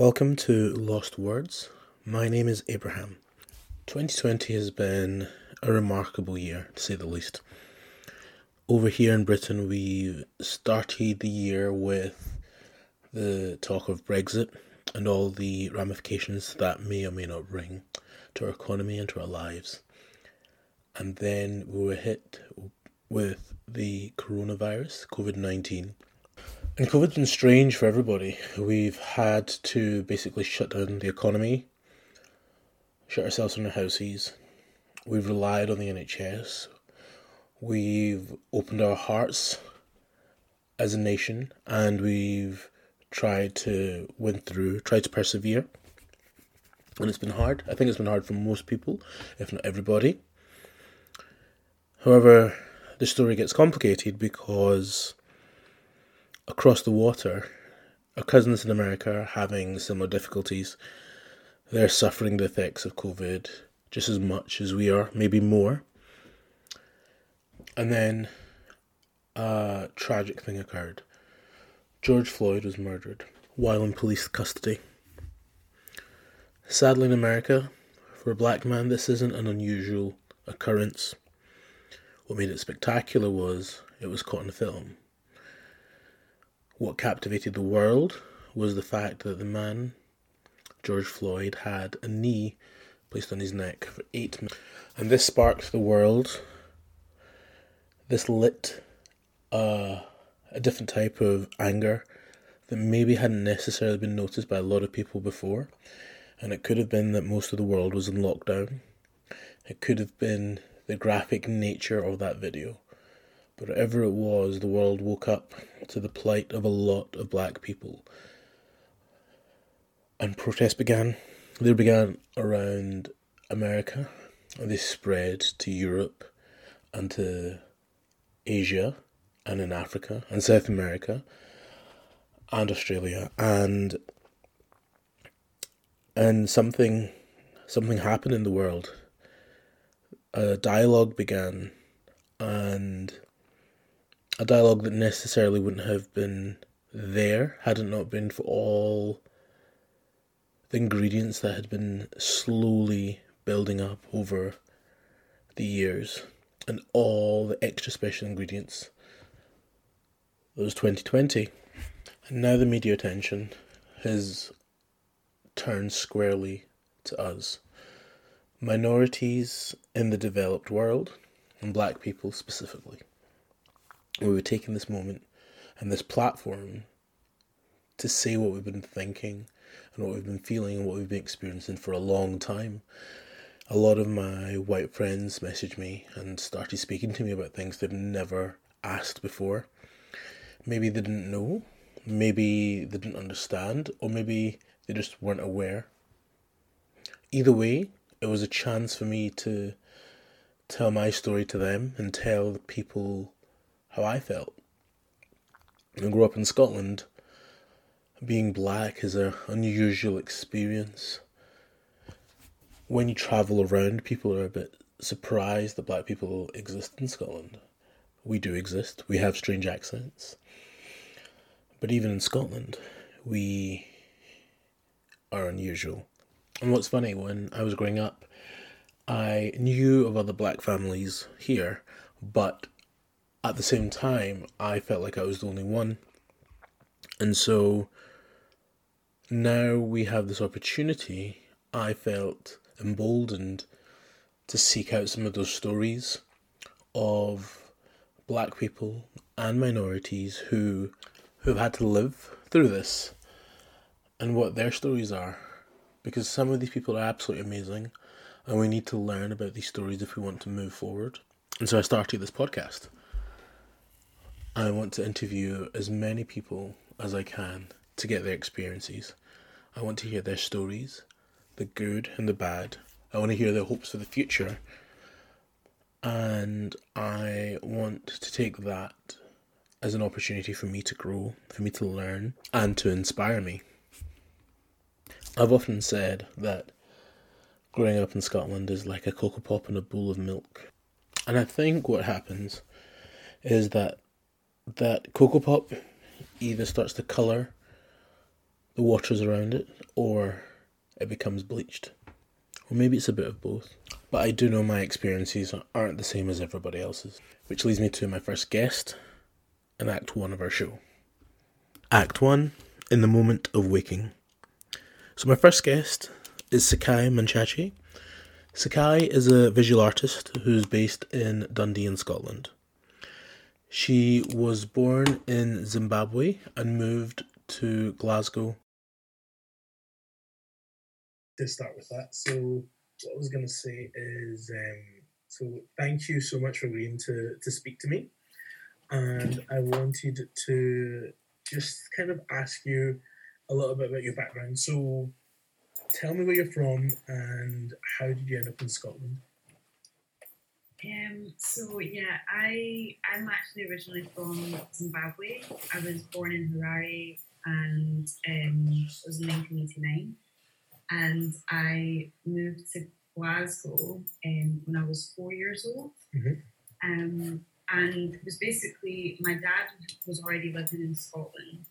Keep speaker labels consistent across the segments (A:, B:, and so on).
A: Welcome to Lost Words. My name is Abraham. 2020 has been a remarkable year, to say the least. Over here in Britain, we started the year with the talk of Brexit and all the ramifications that may or may not bring to our economy and to our lives. And then we were hit with the coronavirus, COVID 19 and COVID's been strange for everybody. We've had to basically shut down the economy, shut ourselves in our houses. We've relied on the NHS. We've opened our hearts as a nation and we've tried to win through, tried to persevere. And it's been hard. I think it's been hard for most people, if not everybody. However, the story gets complicated because across the water, our cousins in America are having similar difficulties. They're suffering the effects of COVID just as much as we are, maybe more. And then a tragic thing occurred. George Floyd was murdered while in police custody. Sadly, in America, for a black man, this isn't an unusual occurrence. What made it spectacular was it was caught in a film. What captivated the world was the fact that the man, George Floyd, had a knee placed on his neck for eight minutes. And this sparked the world. This lit uh, a different type of anger that maybe hadn't necessarily been noticed by a lot of people before. And it could have been that most of the world was in lockdown. It could have been the graphic nature of that video. Whatever it was, the world woke up to the plight of a lot of black people. And protests began. They began around America, and they spread to Europe and to Asia and in Africa and South America and Australia and and something something happened in the world. A dialogue began and a dialogue that necessarily wouldn't have been there had it not been for all the ingredients that had been slowly building up over the years and all the extra special ingredients. It was 2020. And now the media attention has turned squarely to us. Minorities in the developed world, and black people specifically we were taking this moment and this platform to say what we've been thinking and what we've been feeling and what we've been experiencing for a long time. A lot of my white friends messaged me and started speaking to me about things they've never asked before. Maybe they didn't know, maybe they didn't understand, or maybe they just weren't aware. Either way, it was a chance for me to tell my story to them and tell the people how I felt. I grew up in Scotland. Being black is an unusual experience. When you travel around, people are a bit surprised that black people exist in Scotland. We do exist, we have strange accents. But even in Scotland, we are unusual. And what's funny, when I was growing up, I knew of other black families here, but at the same time, I felt like I was the only one. And so now we have this opportunity, I felt emboldened to seek out some of those stories of black people and minorities who who've had to live through this and what their stories are because some of these people are absolutely amazing and we need to learn about these stories if we want to move forward. And so I started this podcast. I want to interview as many people as I can to get their experiences. I want to hear their stories, the good and the bad. I want to hear their hopes for the future. And I want to take that as an opportunity for me to grow, for me to learn, and to inspire me. I've often said that growing up in Scotland is like a cocoa pop and a bowl of milk. And I think what happens is that that Cocoa Pop either starts to colour the waters around it, or it becomes bleached. Or maybe it's a bit of both. But I do know my experiences aren't the same as everybody else's. Which leads me to my first guest in Act 1 of our show. Act 1 In the Moment of Waking. So, my first guest is Sekai Machache. Sekai is a visual artist who's based in Dundee in Scotland. She was born in Zimbabwe and moved to Glasgow. To start with that, so what I was going to say is um, so thank you so much for agreeing to, to speak to me. And I wanted to just kind of ask you a little bit about your background. So tell me where you're from and how did you end up in Scotland?
B: Um, so yeah, I I'm actually originally from Zimbabwe. I was born in Harare and um, it was in 1989, and I moved to Glasgow um, when I was four years old. Mm-hmm. Um, and it was basically my dad was already living in Scotland,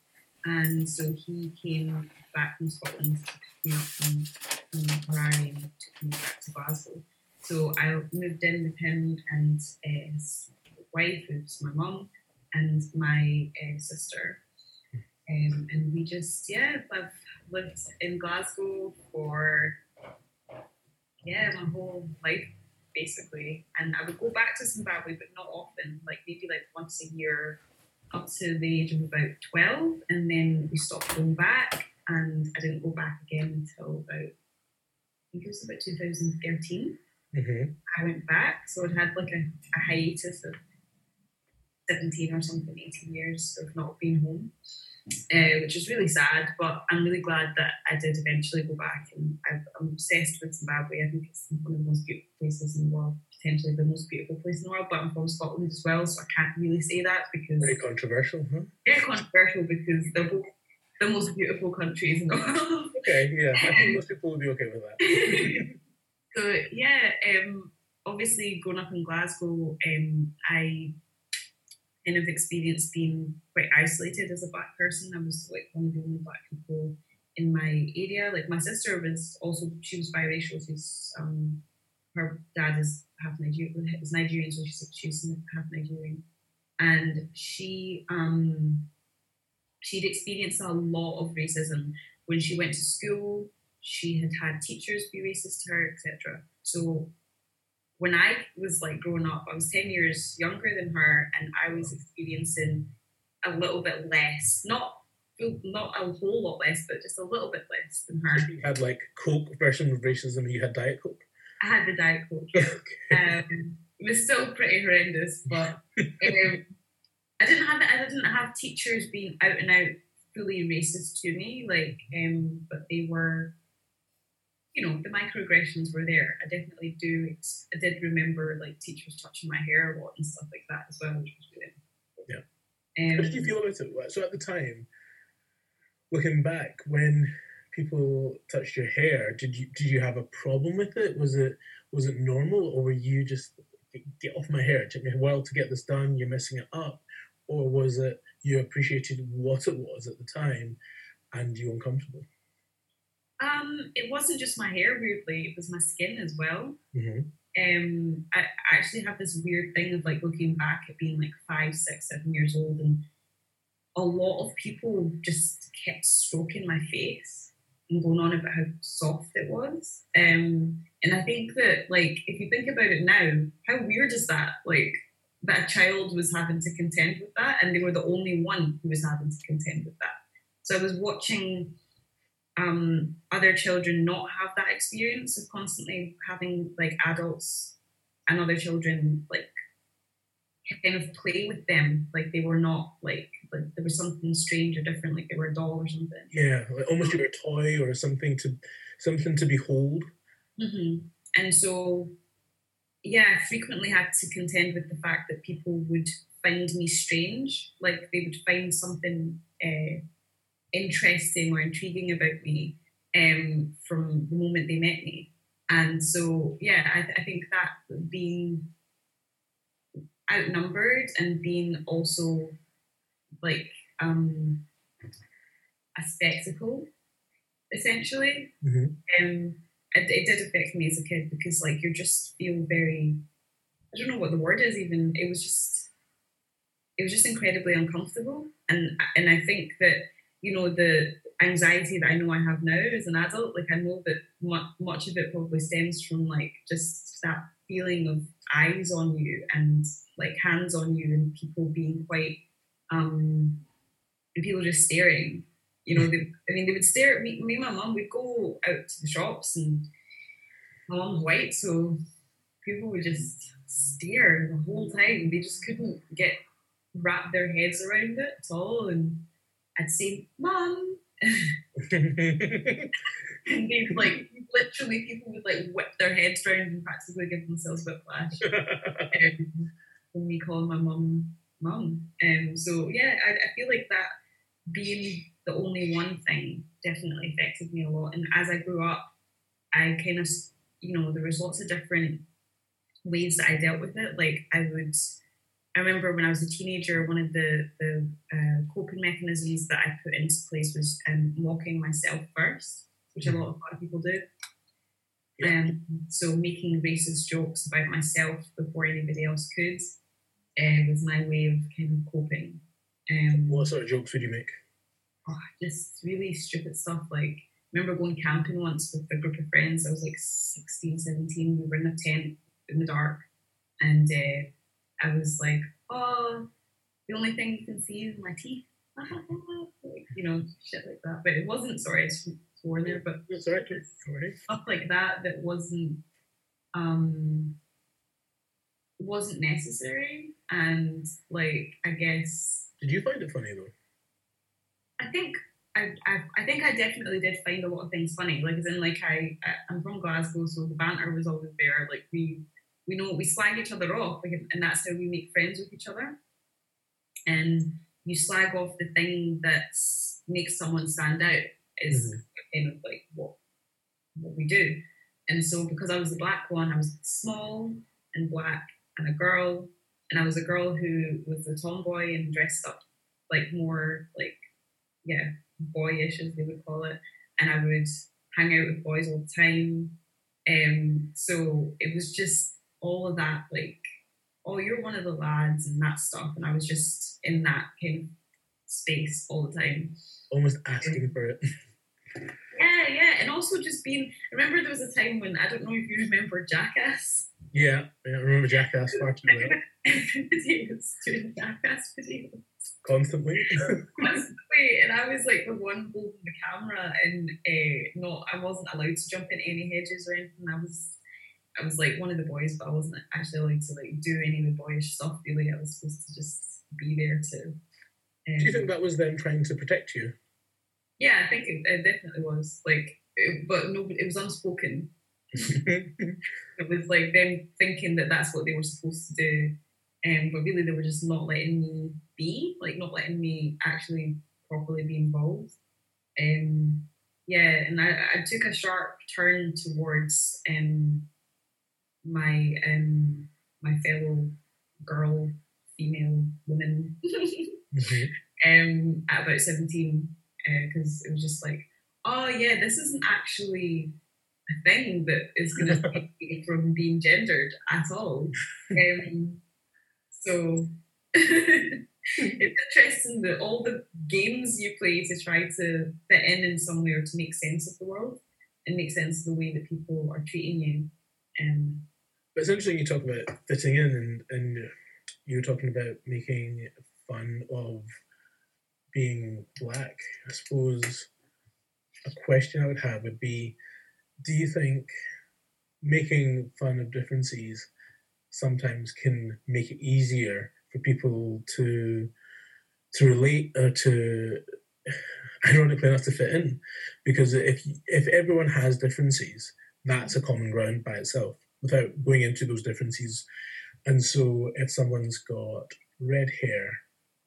B: and so he came back from Scotland me up from, from Harare and took me back to Glasgow. So I moved in with him and uh, his wife, who's my mum, and my uh, sister. Um, and we just, yeah, I've lived in Glasgow for, yeah, my whole life, basically. And I would go back to Zimbabwe, but not often, like maybe like once a year up to the age of about 12. And then we stopped going back, and I didn't go back again until about, I think it was about 2013. Mm-hmm. I went back, so it had like a, a hiatus of 17 or something, 18 years of not being home, uh, which is really sad. But I'm really glad that I did eventually go back, and i am obsessed with Zimbabwe. I think it's one of the most beautiful places in the world, potentially the most beautiful place in the world. But I'm from Scotland as well, so I can't really say that because
A: very controversial. Huh?
B: Very controversial because they're both the most beautiful countries in the world.
A: Okay, yeah, I think most people would be okay with that.
B: so yeah, um, obviously growing up in Glasgow, um, I kind of experienced being quite isolated as a black person. I was like one of the only black people in my area. Like my sister was also she was biracial. She's um, her dad is half Nigerian, is Nigerian, so she's she's half Nigerian, and she um she'd experienced a lot of racism when she went to school she had had teachers be racist to her, etc. So when I was like growing up, I was 10 years younger than her and I was experiencing a little bit less, not not a whole lot less, but just a little bit less than her.
A: You had like Coke version of racism, you had Diet Coke?
B: I had the Diet Coke. um, it was still pretty horrendous, but um, I didn't have I didn't have teachers being out and out fully racist to me, like um, but they were you know, the microaggressions were there. I definitely do. I did remember like teachers touching my hair a lot and stuff like that as well, which was
A: really yeah. Um, How did you feel about it? So at the time, looking back, when people touched your hair, did you did you have a problem with it? Was it was it normal, or were you just get off my hair? It took me a while to get this done. You're messing it up, or was it you appreciated what it was at the time, and you were uncomfortable?
B: Um, it wasn't just my hair, weirdly, it was my skin as well. Mm-hmm. Um, I, I actually have this weird thing of like looking back at being like five, six, seven years old, and a lot of people just kept stroking my face and going on about how soft it was. Um, and I think that, like, if you think about it now, how weird is that? Like, that a child was having to contend with that, and they were the only one who was having to contend with that. So I was watching um, other children not have that experience of constantly having like adults and other children like kind of play with them like they were not like like there was something strange or different like they were a doll or something
A: yeah like almost like a toy or something to something to behold
B: mm-hmm. and so yeah I frequently had to contend with the fact that people would find me strange like they would find something uh, interesting or intriguing about me um, from the moment they met me. And so, yeah, I, th- I think that being outnumbered and being also like, um, a spectacle, essentially.
A: Mhm.
B: Um, it, it did affect me as a kid because like you just feel very, I don't know what the word is even. It was just, it was just incredibly uncomfortable, and and I think that you know the anxiety that I know I have now as an adult, like I know that mu- much of it probably stems from like just that feeling of eyes on you and like hands on you and people being quite um and people just staring. You know, they, I mean, they would stare at me. Me and my mum would go out to the shops, and my mum's white, so people would just stare the whole time. They just couldn't get wrap their heads around it at all. And I'd say, "Mum," and they'd like literally people would like whip their heads around and practically give themselves whiplash um, when me calling my mum mum. Um, so yeah, I, I feel like that being the only one thing definitely affected me a lot. And as I grew up, I kind of you know there was lots of different ways that I dealt with it. Like I would. I remember when I was a teenager, one of the, the uh, coping mechanisms that I put into place was um, mocking myself first, which a lot of other people do.
A: Yeah.
B: Um, so making racist jokes about myself before anybody else could uh, was my way of kind of coping. Um,
A: what sort of jokes would you make?
B: oh, just really stupid stuff. Like, remember going camping once with a group of friends. I was like 16, 17. We were in a tent in the dark, and uh, I was like, oh, the only thing you can see is my teeth. like, you know, shit like that. But it wasn't, sorry, I swore there, but
A: right. Sorry.
B: stuff like that that wasn't um wasn't necessary and like i guess
A: Did you find it funny though?
B: i think I, I, I think I definitely did find a lot of things funny. Like, as in, like I, I I'm from Glasgow, so the banter was always there. Like we, we know we slag each other off, and that's how we make friends with each other. And you slag off the thing that makes someone stand out is kind of like what what we do. And so because I was the black one, I was small and black and a girl, and I was a girl who was a tomboy and dressed up like more like yeah boyish as they would call it, and I would hang out with boys all the time. Um, so it was just all of that like, oh, you're one of the lads and that stuff, and I was just in that kind of space all the time.
A: Almost asking for it.
B: Yeah, yeah, and also just being. I remember there was a time when I don't know if you remember Jackass.
A: Yeah, yeah, I remember Jackass far too well.
B: videos doing Jackass videos
A: Constantly.
B: constantly, and I was like the one holding the camera, and uh, no, I wasn't allowed to jump in any hedges or anything. I was, I was like one of the boys, but I wasn't actually allowed to like do any of the boyish stuff. Really, I was supposed to just be there to. Um,
A: Do you think that was them trying to protect you?
B: Yeah, I think it, it definitely was like, it, but no, it was unspoken. it was like them thinking that that's what they were supposed to do, um, but really they were just not letting me be, like not letting me actually properly be involved. Um, yeah, and I, I took a sharp turn towards um, my um, my fellow girl, female woman,
A: Mhm.
B: um, at about seventeen, because it was just like, oh yeah, this isn't actually a thing that is going to stop me from being gendered at all. Um, so it's interesting that all the games you play to try to fit in in somewhere to make sense of the world and make sense of the way that people are treating you. Um,
A: But it's interesting you talk about fitting in, and, and you were talking about making fun of being black. I suppose a question I would have would be do you think making fun of differences sometimes can make it easier for people to to relate or to ironically enough to fit in because if if everyone has differences that's a common ground by itself without going into those differences and so if someone's got red hair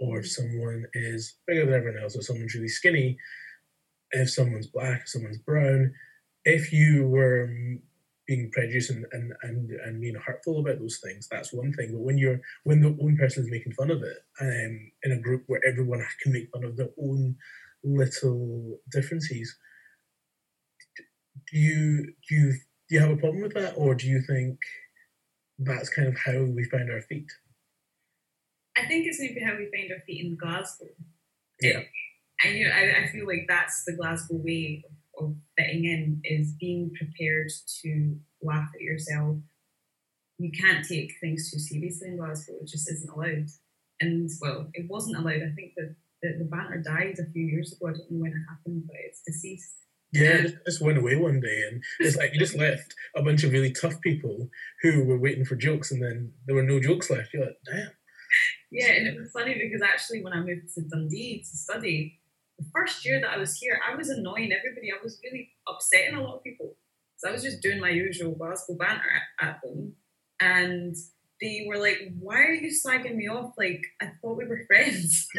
A: or if someone is bigger than everyone else or someone's really skinny if someone's black if someone's brown if you were mm, being prejudiced and, and, and, and being hurtful about those things, that's one thing. But when you're when the one person is making fun of it, um, in a group where everyone can make fun of their own little differences. Do you do you do you have a problem with that, or do you think that's kind of how we find our feet?
B: I think it's maybe how we find our feet in Glasgow.
A: Yeah.
B: And you know, I, I feel like that's the Glasgow way of, of fitting in is being prepared to laugh at yourself. You can't take things too seriously in Glasgow. It just isn't allowed. And well, it wasn't allowed. I think that the, the banter died a few years ago. I don't know when it happened, but it's deceased.
A: Yeah, it just went away one day, and it's like you just left a bunch of really tough people who were waiting for jokes, and then there were no jokes left. You're like, damn.
B: Yeah, and it was funny because actually, when I moved to Dundee to study, the first year that I was here, I was annoying everybody. I was really upsetting a lot of people. So I was just doing my usual Glasgow banter at, at them, and they were like, "Why are you slagging me off? Like I thought we were friends."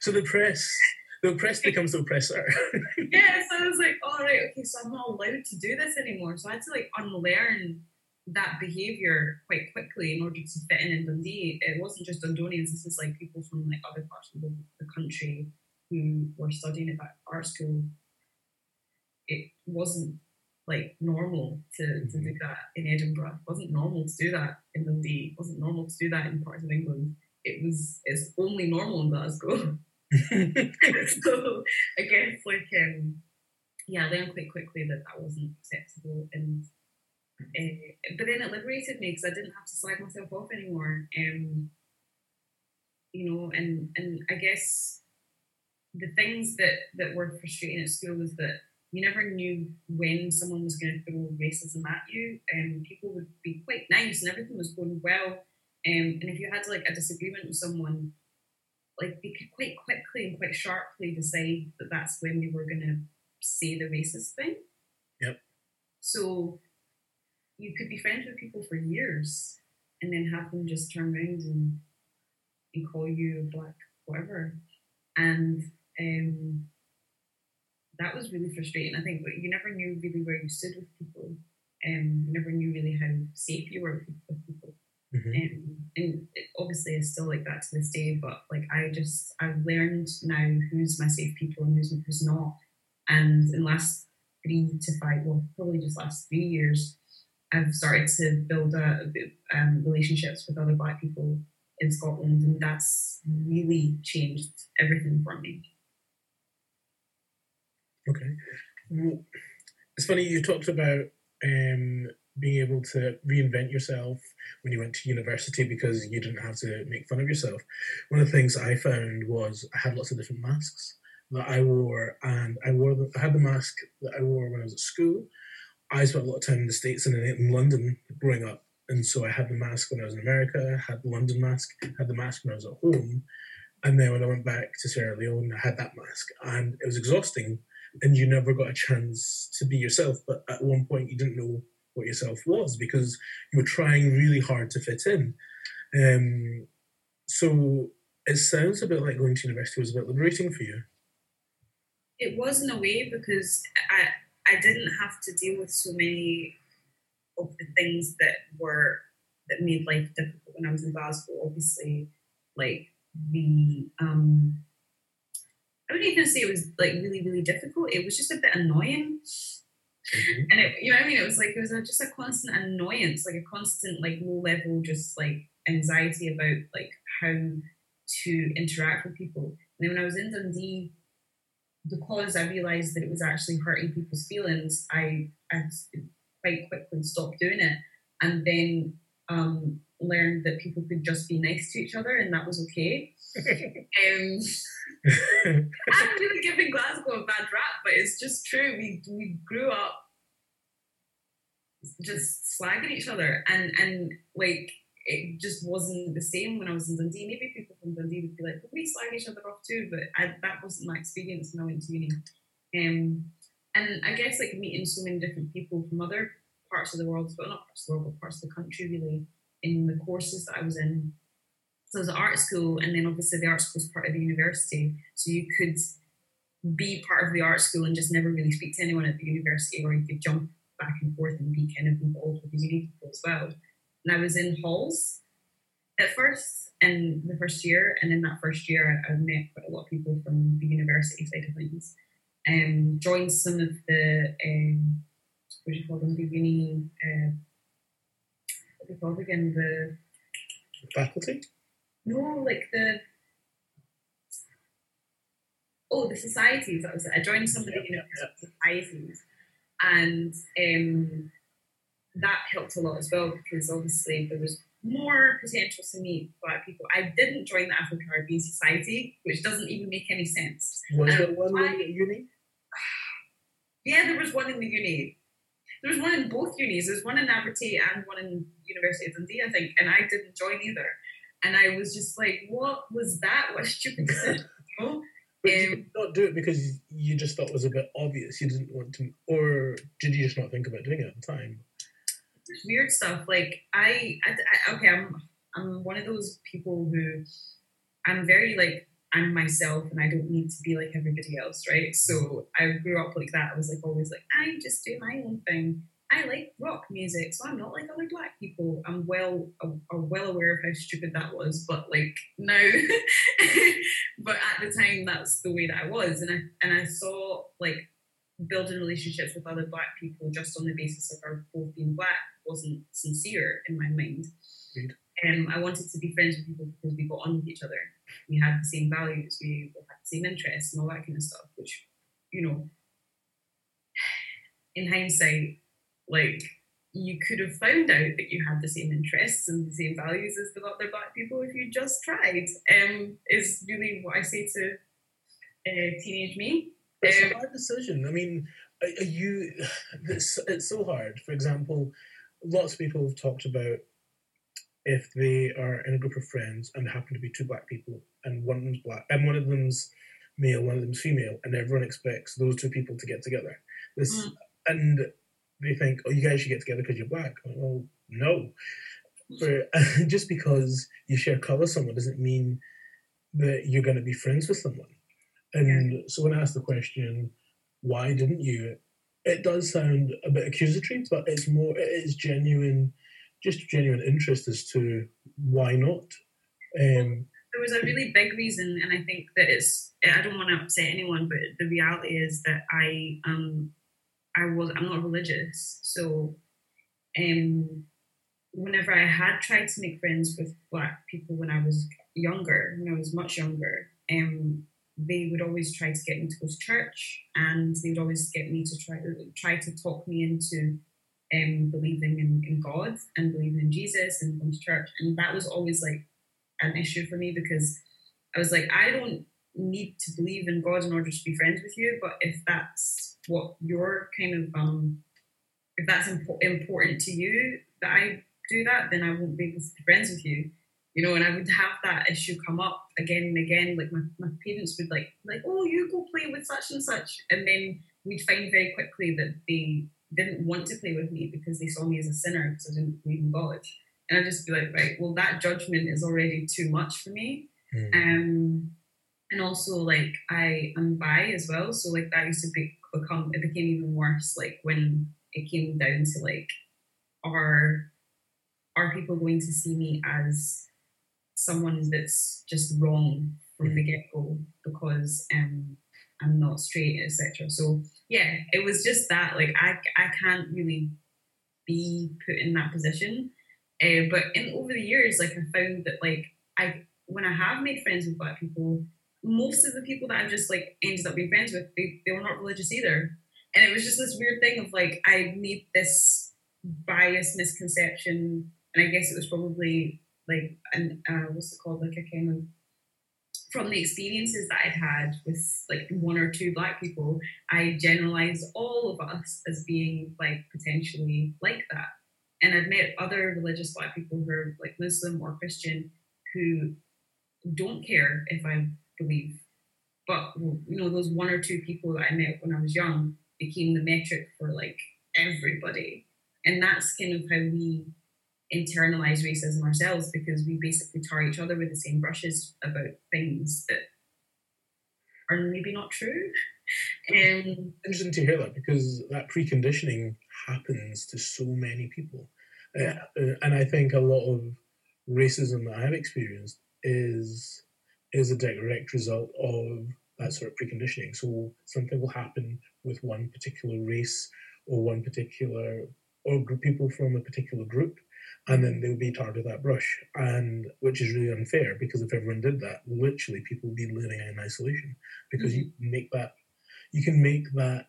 A: so the press the oppressed becomes the oppressor.
B: yeah, so I was like, all right, okay, so I'm not allowed to do this anymore. So I had to like unlearn that behavior quite quickly in order to fit in in Dundee. It wasn't just Dundonians, this is like people from like other parts of the, the country who were studying at that art school. It wasn't like normal to, to mm-hmm. do that in Edinburgh. It wasn't normal to do that in Dundee. It wasn't normal to do that in parts of England. It was it's only normal in Glasgow. so I guess like um yeah, I learned quite quickly that that wasn't acceptable, and uh, but then it liberated me because I didn't have to slag myself off anymore. Um, you know, and and I guess the things that that were frustrating at school was that you never knew when someone was going to throw racism at you, and um, people would be quite nice and everything was going well. Um, and if you had like a disagreement with someone, like they could quite quickly and quite sharply decide that that's when they were going to say the racist thing.
A: Yep.
B: So you could be friends with people for years and then have them just turn around and, and call you black whatever. And um, that was really frustrating. I think but you never knew really where you stood with people. and um, you never knew really how safe you were with people. Mm-hmm. Um, and it obviously it's still like that to this day, but like I just I've learned now who's my safe people and who's who's not. And in the last three to five, well, probably just last three years, I've started to build a, a um, relationships with other Black people in Scotland, and that's really changed everything for me.
A: Okay, well, it's funny you talked about um, being able to reinvent yourself when you went to university because you didn't have to make fun of yourself. One of the things I found was I had lots of different masks that I wore, and I wore the, I had the mask that I wore when I was at school. I spent a lot of time in the States and in London growing up, and so I had the mask when I was in America, had the London mask, had the mask when I was at home, and then when I went back to Sierra Leone, I had that mask, and it was exhausting, and you never got a chance to be yourself. But at one point, you didn't know what yourself was because you were trying really hard to fit in. Um, so it sounds a bit like going to university was a bit liberating for you.
B: It was in a way because I I didn't have to deal with so many of the things that were that made life difficult when I was in Glasgow. Obviously, like the um, I wouldn't even say it was like really really difficult. It was just a bit annoying Mm-hmm. And it, you know what I mean? It was like it was a, just a constant annoyance, like a constant like low level, just like anxiety about like how to interact with people. And then when I was in Dundee, because I realised that it was actually hurting people's feelings, I, I quite quickly stopped doing it, and then um, learned that people could just be nice to each other, and that was okay. um, I'm really giving Glasgow a bad rap, but it's just true. We we grew up just slagging each other, and and like it just wasn't the same when I was in Dundee. Maybe people from Dundee would be like, we slag each other off too, but I, that wasn't my experience when I went to uni. Um, and I guess like meeting so many different people from other parts of the world, but not parts of the world, but parts of the country really, in the courses that I was in so it was art school, and then obviously the art school was part of the university. So you could be part of the art school and just never really speak to anyone at the university, or you could jump back and forth and be kind of involved with the uni people as well. And I was in halls, at first in the first year, and in that first year, I, met quite a lot of people from the university side of things. Um, joined some of the um, what do you call them? The uni. Uh, what do you call it again? The
A: faculty.
B: No, like the oh, the societies. That was it. I joined some of the yeah, university yeah. societies, and um, that helped a lot as well because obviously there was more potential to meet black people. I didn't join the Afro Caribbean Society, which doesn't even make any sense.
A: Was there one in the uni?
B: Yeah, there was one in the uni. There was one in both unis. There was one in Abertay and one in University of Dundee, I think, and I didn't join either. And I was just like, what was that? What stupid decision?
A: But um, did not do it because you just thought it was a bit obvious? You didn't want to, or did you just not think about doing it at the time?
B: Weird stuff. Like I, I, I okay, I'm I'm one of those people who I'm very like I'm myself and I don't need to be like everybody else, right? So I grew up like that. I was like always like, I just do my own thing. I like rock music, so I'm not like other black people. I'm well I'm, well aware of how stupid that was, but like now, but at the time that's the way that I was, and I and I saw like building relationships with other black people just on the basis of our both being black wasn't sincere in my mind. And um, I wanted to be friends with people because we got on with each other. We had the same values, we had the same interests, and all that kind of stuff. Which, you know, in hindsight, like you could have found out that you had the same interests and the same values as the other black people if you just tried. Um, is really what I say to uh, teenage me.
A: It's um, a hard decision. I mean, are you? It's, it's so hard. For example, lots of people have talked about if they are in a group of friends and happen to be two black people and one of them's black and one of them's male, one of them's female, and everyone expects those two people to get together. This mm. and they think, oh, you guys should get together because you're black. Well, no. For, just because you share color with someone doesn't mean that you're going to be friends with someone. And yeah. so when I asked the question, why didn't you? It does sound a bit accusatory, but it's more, it is genuine, just genuine interest as to why not. Um,
B: there was a really big reason, and I think that it's, I don't want to upset anyone, but the reality is that I um, I was I'm not religious, so um, whenever I had tried to make friends with black people when I was younger, when I was much younger, um, they would always try to get me to go to church, and they would always get me to try try to talk me into um, believing in, in God and believing in Jesus and going to church, and that was always like an issue for me because I was like, I don't need to believe in God in order to be friends with you, but if that's what your kind of um, if that's impo- important to you that I do that, then I won't be able to be friends with you. You know, and I would have that issue come up again and again. Like my, my parents would like like, oh, you go play with such and such, and then we'd find very quickly that they didn't want to play with me because they saw me as a sinner because I didn't believe in God. And I'd just be like, right, well, that judgment is already too much for me. Mm. Um, and also like I am bi as well, so like that used to be become it became even worse like when it came down to like are are people going to see me as someone that's just wrong from the get go because um I'm not straight, etc. So yeah, it was just that like I I can't really be put in that position. Uh, but in over the years, like I found that like I when I have made friends with black people, most of the people that I've just like ended up being friends with, they, they were not religious either. And it was just this weird thing of like, I made this bias misconception, and I guess it was probably like, an, uh, what's it called? Like a kind of, from the experiences that I'd had with like one or two black people, I generalized all of us as being like potentially like that. And I'd met other religious black people who are like Muslim or Christian who don't care if I'm believe. But you know, those one or two people that I met when I was young became the metric for like everybody, and that's kind of how we internalize racism ourselves because we basically tar each other with the same brushes about things that are maybe not true. Um,
A: Interesting to hear that because that preconditioning happens to so many people, uh, uh, and I think a lot of racism that I've experienced is is a direct result of that sort of preconditioning. So something will happen with one particular race or one particular or group people from a particular group, and then they'll be tarred with that brush, and which is really unfair because if everyone did that, literally people would be living in isolation because mm-hmm. you make that you can make that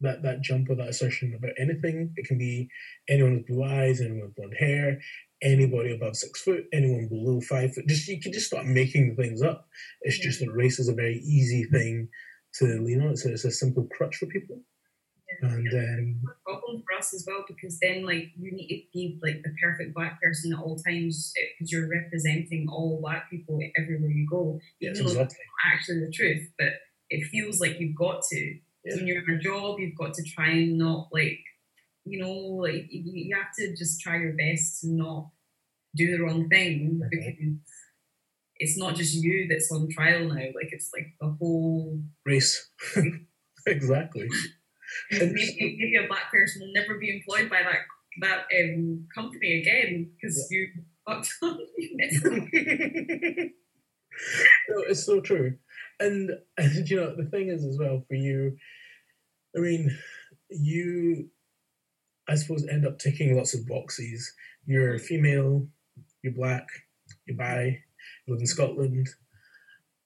A: that that jump or that assertion about anything. It can be anyone with blue eyes, anyone with blonde hair, anybody above six foot, anyone below five foot. Just you can just start making things up. It's just that race is a very easy thing to lean on. It's a, it's a simple crutch for people. And um,
B: problem for us as well because then like you need to be like the perfect black person at all times because eh, you're representing all black people everywhere you go.
A: Yes, exactly.
B: actually the truth, but it feels like you've got to. Yeah. When you're in a job, you've got to try and not like you know, like you, you have to just try your best to not do the wrong thing mm-hmm. because it's not just you that's on trial now. Like it's like the whole
A: race. exactly.
B: Maybe, maybe a black person will never be employed by that that um, company again because yeah. you fucked up.
A: no, it's so true. And, and you know the thing is as well for you. I mean, you I suppose, end up ticking lots of boxes. You're female, you're black, you're bi, you live in Scotland.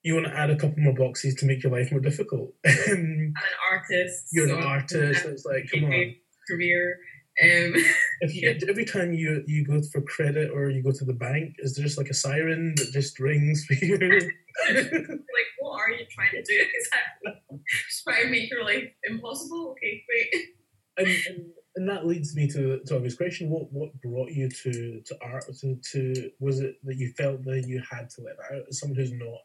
A: You want to add a couple more boxes to make your life more difficult.
B: I'm an artist.
A: You're so an artist. It's like, come on.
B: Career. Um.
A: if you every time you you go for credit or you go to the bank, is there just like a siren that just rings for you?
B: like, what are you trying to do exactly? Just try and make your life impossible? Okay, great.
A: And, and and that leads me to to obvious question: what what brought you to to art? To, to was it that you felt that you had to let out? As someone who's not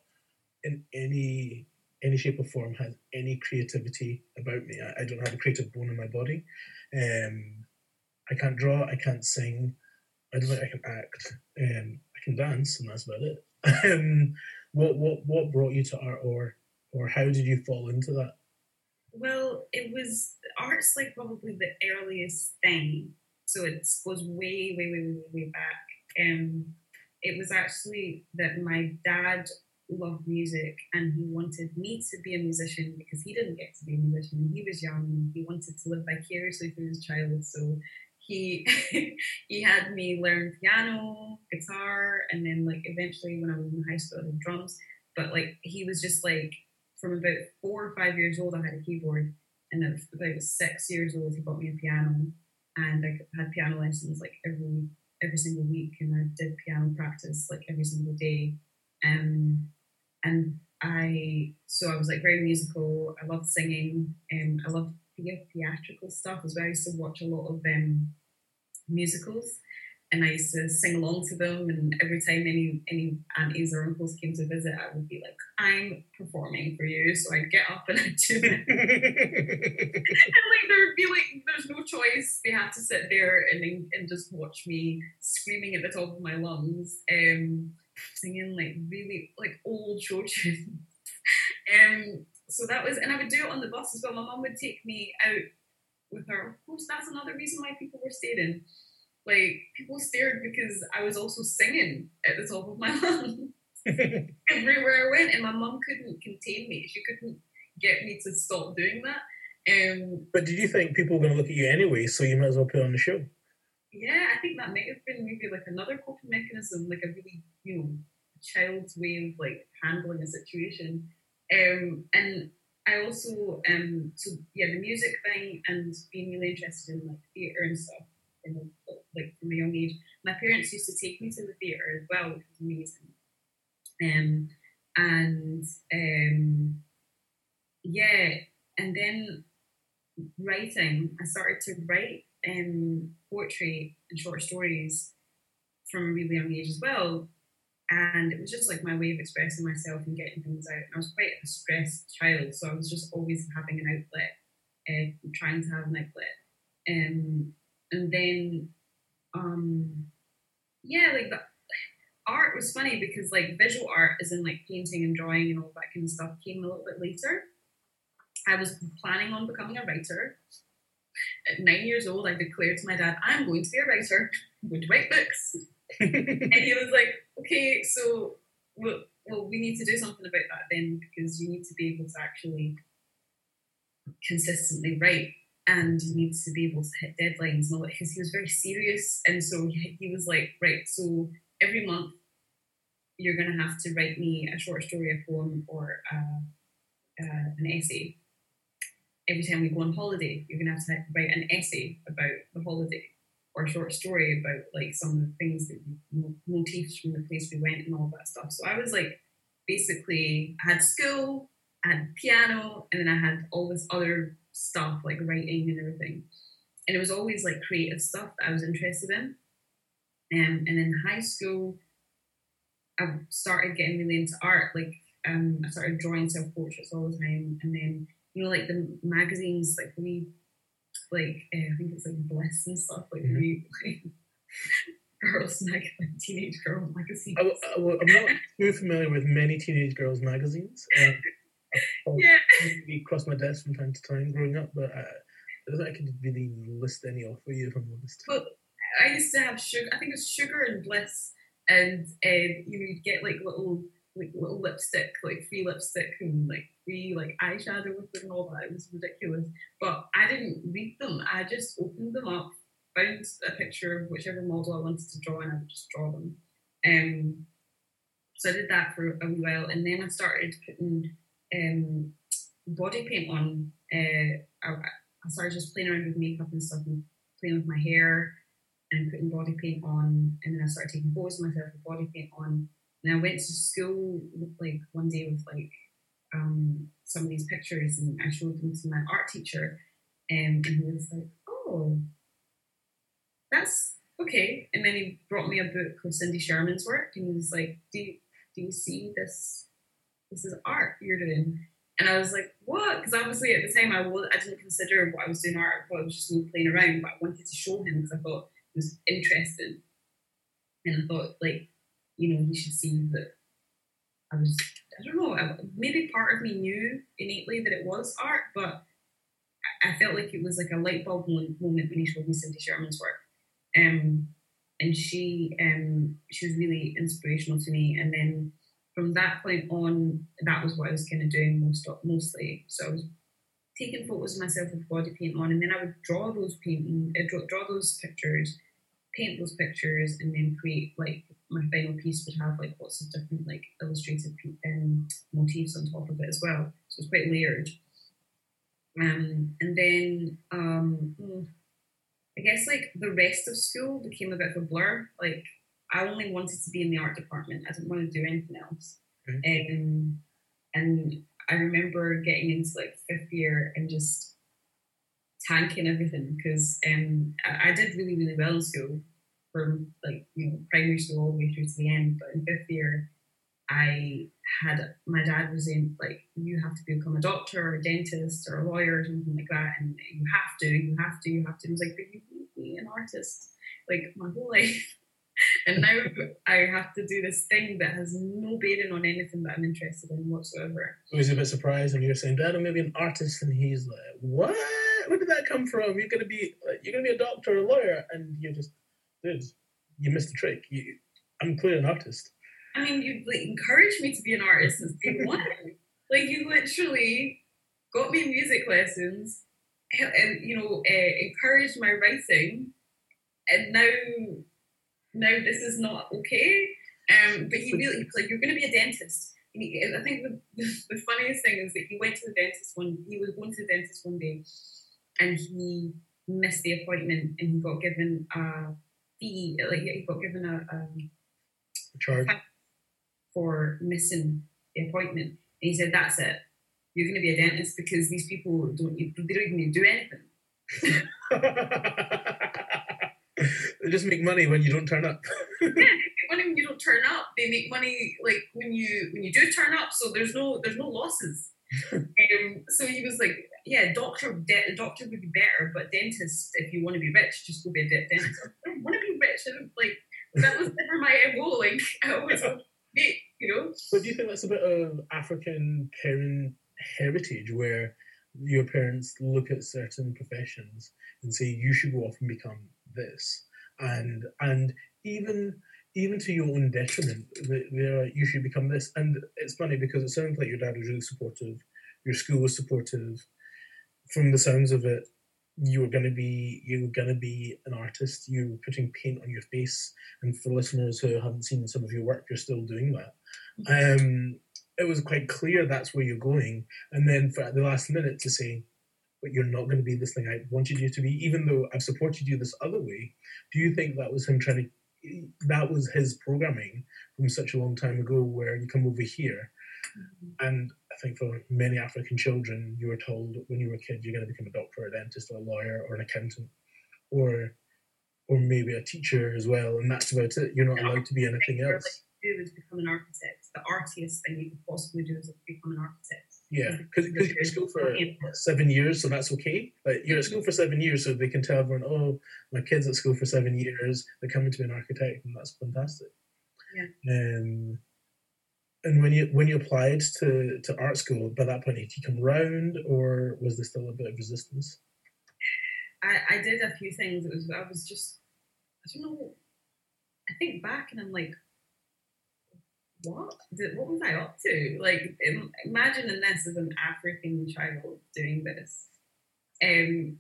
A: in any any shape or form has any creativity about me. I, I don't have a creative bone in my body. Um, I can't draw. I can't sing. I don't think I can act. Um, I can dance, and that's about it. um, what what what brought you to art, or or how did you fall into that?
B: Well, it was art's like probably the earliest thing, so it goes way, way, way, way, way back. Um, it was actually that my dad loved music and he wanted me to be a musician because he didn't get to be a musician when he was young. and He wanted to live vicariously through his child, so he he had me learn piano, guitar, and then like eventually when I was in high school, I did drums. But like he was just like from about four or five years old, I had a keyboard, and then about six years old, he bought me a piano, and I had piano lessons like every every single week, and I did piano practice like every single day, um, and I so I was like very musical. I loved singing, and I loved the theatrical stuff as well. I used to watch a lot of um, musicals and I used to sing along to them. And every time any any aunties or uncles came to visit, I would be like, "I'm performing for you." So I'd get up and I'd do it, and like there would be like, "There's no choice. They have to sit there and and just watch me screaming at the top of my lungs, um, singing like really like old show tunes." um, so that was, and I would do it on the bus as well. My mum would take me out with her. Of course, that's another reason why people were staring. like people stared because I was also singing at the top of my lungs everywhere I went, and my mom couldn't contain me. She couldn't get me to stop doing that. Um,
A: but did you think people were going to look at you anyway, so you might as well put on the show?
B: Yeah, I think that might have been maybe like another coping mechanism, like a really you know child's way of like handling a situation. Um, and I also um, so yeah, the music thing and being really interested in like theatre and stuff in like from a young age. My parents used to take me to the theatre as well, which was amazing. Um, and um, yeah, and then writing, I started to write um, poetry and short stories from a really young age as well. And it was just like my way of expressing myself and getting things out. And I was quite a stressed child, so I was just always having an outlet, uh, trying to have an outlet. Um, and then um yeah like the art was funny because like visual art is in like painting and drawing and all that kind of stuff came a little bit later i was planning on becoming a writer at nine years old i declared to my dad i'm going to be a writer. I'm going to write books. And he was like, okay, so well, well, we need to do something about that then because you need to be able to actually consistently write and you need to be able to hit deadlines and all that because he was very serious. And so he, was like right so every month you're going to have to write me a short story a poem or uh, uh, an essay every time we go on holiday you're going to have to write an essay about the holiday or a short story about like some of the things that we, motifs from the place we went and all that stuff so i was like basically I had school I had piano and then I had all this other stuff like writing and everything. And it was always like creative stuff that I was interested in. Um, and in high school, I started getting really into art. Like um, I started drawing self portraits all the time, and then you know, like the magazines, like we, like uh, I think it's like Bliss and stuff. Like mm-hmm. we, like, girls mag- like teenage girl magazines. I,
A: am not too familiar with many teenage girls magazines. Uh,
B: yeah.
A: Maybe cross my desk from time to time growing up, but uh, I don't think I could really list any off for you if I'm honest.
B: Well, I used to have sugar. I think it was sugar and bliss, and and you know you'd get like little like little lipstick, like free lipstick and like free like eyeshadow with it and all that. It was ridiculous. But I didn't read them. I just opened them up, found a picture of whichever model I wanted to draw, and I would just draw them. Um, so I did that for a while, and then I started putting um, body paint on. Uh, I, I, started just playing around with makeup and stuff and playing with my hair and putting body paint on. And then I started taking photos of myself with body paint on. And I went to school like one day with like um, some of these pictures and I showed them to my art teacher. Um, and he was like, oh, that's okay. And then he brought me a book of Cindy Sherman's work and he was like, do you, do you see this this is art you're doing. And I was like, what? Because obviously at the time I was I didn't consider what I was doing art. I was just playing around, but I wanted to show him because I thought it was interesting. And I thought, like, you know, he should see that I was, I don't know, maybe part of me knew innately that it was art, but I felt like it was like a light bulb moment when he showed me Cindy Sherman's work. Um, and she um, she was really inspirational to me. And then from that point on, that was what I was kind of doing most mostly. So I was taking photos of myself with body paint on, and then I would draw those painting, draw, draw those pictures, paint those pictures, and then create like my final piece would have like lots of different like illustrated um, motifs on top of it as well. So it's quite layered. Um, and then um, hmm, I guess like the rest of school became a bit of a blur. Like I only wanted to be in the art department. I didn't want to do anything else. Mm-hmm. Um, and I remember getting into like fifth year and just tanking everything because um, I, I, did really, really well in school from like, you know, primary school all the way through to the end. But in fifth year, I had my dad was in like you have to become a doctor or a dentist or a lawyer or something like that, and you have to, you have to, you have to. I was like, but you be an artist like my whole life and now I have to do this thing that has no bearing on anything that I'm interested in whatsoever.
A: So he's a bit surprised, when you're saying, "Dad, I'm going to be an artist," and he's like, "What? Where did that come from? You're going to be, you're going to be a doctor, or a lawyer," and you're just, dude, you missed the trick. You, I'm clearly an artist.
B: I mean, you like encouraged me to be an artist since day one. like you literally got me music lessons, and you know, uh, encouraged my writing, and now no, this is not okay. Um, but he really, like, you're going to be a dentist. He, I think the, the funniest thing is that he went to the dentist one, he was going to the dentist one day and he missed the appointment and he got given a fee, like, he got given a, um,
A: a charge
B: for missing the appointment. And he said, that's it. You're going to be a dentist because these people don't, they don't even do anything.
A: they just make money when you don't turn up.
B: yeah, they make money when you don't turn up. They make money like when you when you do turn up. So there's no there's no losses. Um, so he was like, yeah, doctor de- doctor would be better, but dentist, if you want to be rich, just go be a de- dentist. I don't want to be rich. I don't, like that was never my MO. Like I always make, you know.
A: But do you think that's a bit of African parent heritage where your parents look at certain professions and say you should go off and become this and and even even to your own detriment. Where you should become this, and it's funny because it sounds like your dad was really supportive, your school was supportive. From the sounds of it, you were going to be you were going to be an artist. You were putting paint on your face, and for listeners who haven't seen some of your work, you're still doing that. Um, it was quite clear that's where you're going, and then for at the last minute to say, "But you're not going to be this thing I wanted you to be," even though I've supported you this other way. Do you think that was him trying to? That was his programming from such a long time ago, where you come over here, mm-hmm. and I think for many African children, you were told when you were a kid you're going to become a doctor, a dentist, or a lawyer, or an accountant, or or maybe a teacher as well, and that's about it. You're not allowed to be anything else
B: do is become an architect. The artiest thing you could possibly do is become an architect.
A: Yeah, because you're at school for seven years, so that's okay. Like you're at school for seven years, so they can tell everyone, "Oh, my kid's at school for seven years. They're coming to be an architect," and that's fantastic.
B: Yeah.
A: Um, and when you when you applied to to art school, by that point, had you come round, or was there still a bit of resistance?
B: I, I did a few things. It was I was just I don't know. I think back and I'm like, what? Did, what was I up to? Like, imagining this as an African child doing this. Um,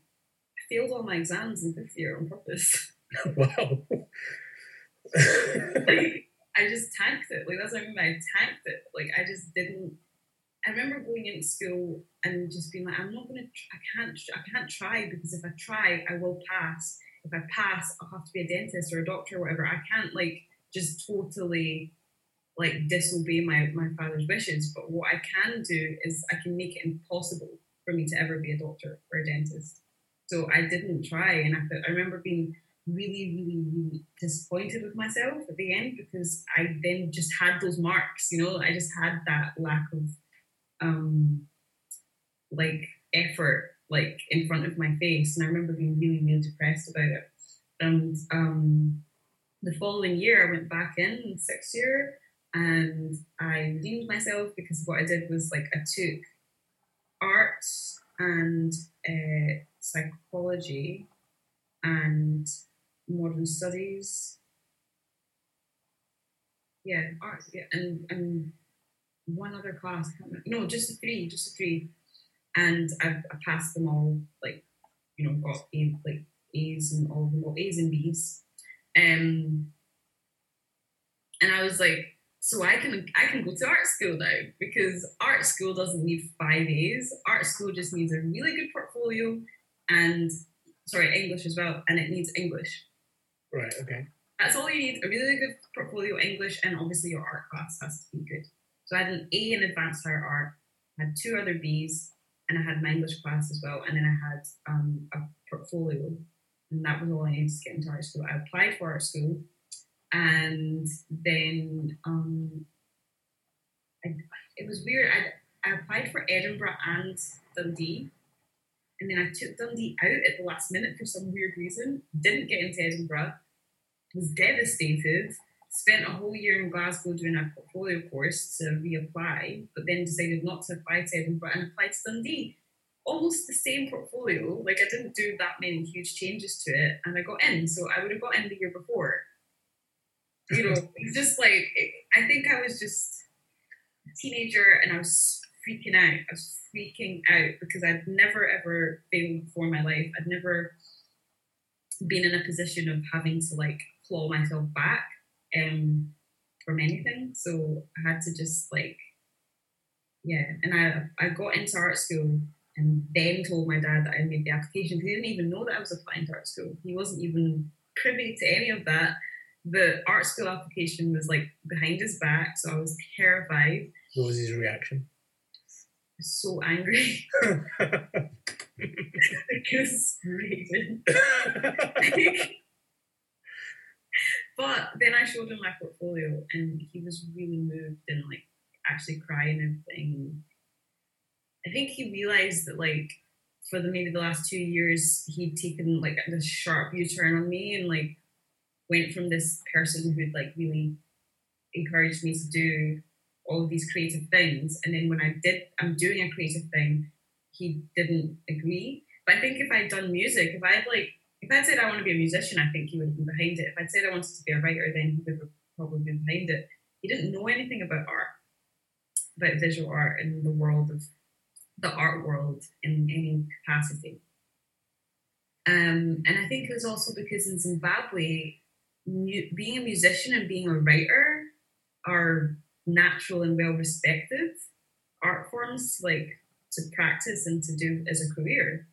B: I failed all my exams in fifth year on purpose.
A: wow.
B: like, I just tanked it. Like, that's what I mean I tanked it. Like, I just didn't. I remember going into school and just being like, I'm not gonna. I can't. I can't try because if I try, I will pass. If I pass, I'll have to be a dentist or a doctor or whatever. I can't like just totally like disobey my, my father's wishes. But what I can do is I can make it impossible for me to ever be a doctor or a dentist. So I didn't try, and I, I remember being really, really, really disappointed with myself at the end because I then just had those marks. You know, I just had that lack of um like effort like in front of my face, and I remember being really, really depressed about it. And um, the following year, I went back in sixth year and I redeemed myself because what I did was like I took art and uh, psychology and modern studies. Yeah, art. Yeah, and and one other class. No, just the three, just the three, and I, I passed them all. Like, you know, got A, like A's and all of them, all A's and B's. Um, and I was like, so I can I can go to art school now because art school doesn't need five A's. Art school just needs a really good portfolio and sorry, English as well, and it needs English.
A: Right, okay.
B: That's all you need, a really good portfolio English and obviously your art class has to be good. So I had an A in advanced higher art, I had two other B's, and I had my English class as well, and then I had um, a portfolio. And that was all I needed to get into art school. I applied for art school and then um, I, it was weird. I, I applied for Edinburgh and Dundee, and then I took Dundee out at the last minute for some weird reason. Didn't get into Edinburgh. Was devastated. Spent a whole year in Glasgow doing a portfolio course to reapply, but then decided not to apply to Edinburgh and applied to Dundee. Almost the same portfolio. Like I didn't do that many huge changes to it, and I got in. So I would have got in the year before you know, just like I think I was just a teenager and I was freaking out. I was freaking out because I'd never ever failed before in my life. I'd never been in a position of having to like claw myself back um from anything. So I had to just like yeah. And I I got into art school and then told my dad that I made the application. He didn't even know that I was applying to art school. He wasn't even privy to any of that the art school application was like behind his back, so I was terrified.
A: What was his reaction?
B: So angry. was screaming. but then I showed him my portfolio, and he was really moved and like actually crying and everything. I think he realized that like for the maybe the last two years he'd taken like this sharp U turn on me and like went from this person who'd like really encouraged me to do all of these creative things, and then when I did, I'm doing a creative thing, he didn't agree. But I think if I'd done music, if I'd like, if I'd said I want to be a musician, I think he would have been behind it. If I'd said I wanted to be a writer, then he would have probably been behind it. He didn't know anything about art, about visual art in the world of the art world in any capacity. Um, and I think it was also because in Zimbabwe, mu- being a musician and being a writer are natural and well respected art forms, like to practice and to do as a career.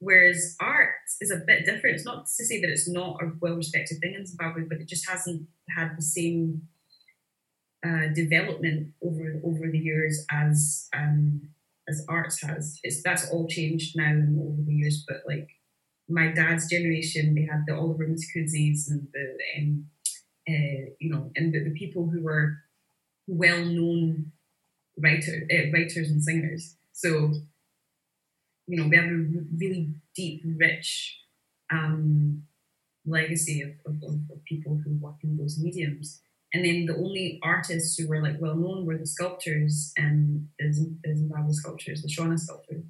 B: Whereas art is a bit different. It's not to say that it's not a well respected thing in Zimbabwe, but it just hasn't had the same uh, development over over the years as um, as arts has. It's that's all changed now over the years. But like my dad's generation, they had the Oliver Mtukudzi's and the um, uh, you know, and the, the people who were well known writer uh, writers and singers. So you know, we have a really deep, rich um, legacy of, of, of, people who work in those mediums. And then the only artists who were like well known were the sculptors and the, Zimbabwe sculptors, the Shona sculptors,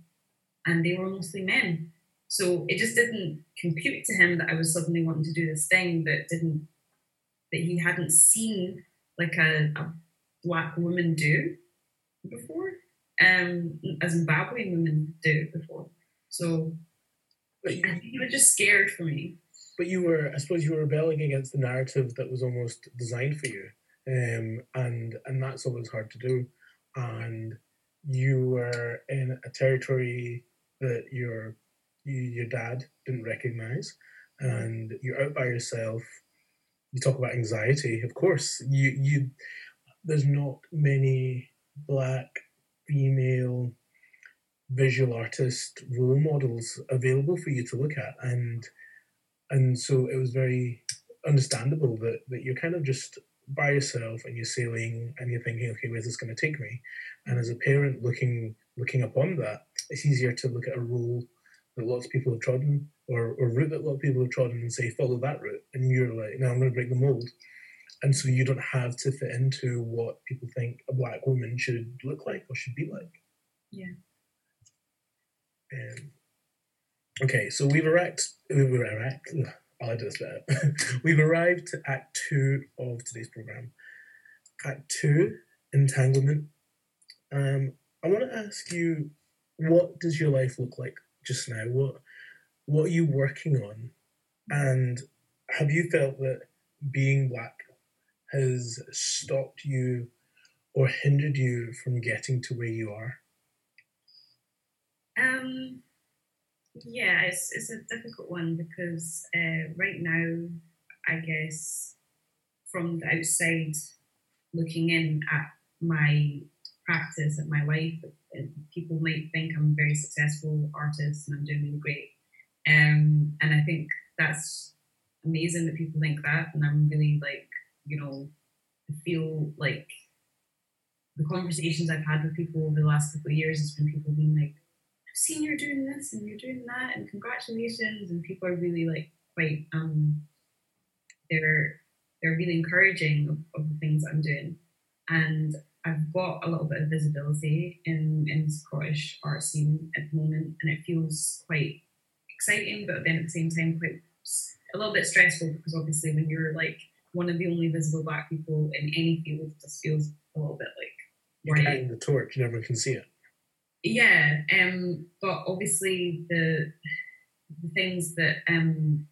B: and they were mostly men. So it just didn't compute to him that I was suddenly wanting to do this thing that didn't that he hadn't seen like a, a black woman do before um, as Zimbabwean women do before. So but you, I think were just scared for me.
A: But you were, I suppose, you were rebelling against the narrative that was almost designed for you, um, and and that's always hard to do. And you were in a territory that your you, your dad didn't recognize, and you're out by yourself. You talk about anxiety, of course. You you there's not many black female visual artist role models available for you to look at and and so it was very understandable that that you're kind of just by yourself and you're sailing and you're thinking okay where's this going to take me and as a parent looking looking upon that it's easier to look at a role that lots of people have trodden or, or route that a lot of people have trodden and say follow that route and you're like no i'm going to break the mold and so you don't have to fit into what people think a black woman should look like or should be like.
B: Yeah.
A: Um, okay, so we've arrived. We've arrived. I'll do this better. we've arrived to Act Two of today's program. Act Two, entanglement. Um, I want to ask you, what does your life look like just now? What What are you working on? And have you felt that being black has stopped you or hindered you from getting to where you are?
B: Um, yeah, it's, it's a difficult one because uh, right now, I guess from the outside looking in at my practice, at my life, people might think I'm a very successful artist and I'm doing really great. Um, and I think that's amazing that people think that, and I'm really like you know, feel like the conversations I've had with people over the last couple of years has been people being like, I've seen you're doing this and you're doing that and congratulations and people are really like quite um they're they're really encouraging of, of the things I'm doing. And I've got a little bit of visibility in, in the Scottish art scene at the moment and it feels quite exciting but then at the same time quite a little bit stressful because obviously when you're like one of the only visible black people in any field just feels a little bit like
A: you're right. carrying the torch, you never can see it.
B: Yeah, um, but obviously the the things that um,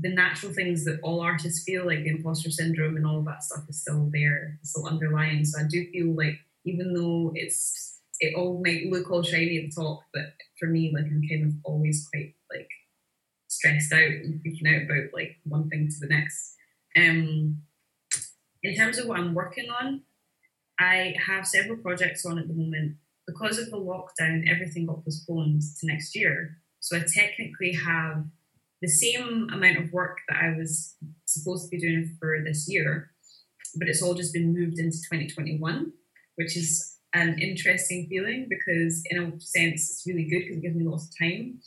B: the natural things that all artists feel, like the imposter syndrome and all of that stuff, is still there, still underlying. So I do feel like even though it's it all might look all shiny at the top, but for me, like I'm kind of always quite like stressed out and freaking out about like one thing to the next. Um, in terms of what I'm working on, I have several projects on at the moment. Because of the lockdown, everything got postponed to next year. So I technically have the same amount of work that I was supposed to be doing for this year, but it's all just been moved into 2021, which is an interesting feeling because, in a sense, it's really good because it gives me lots of time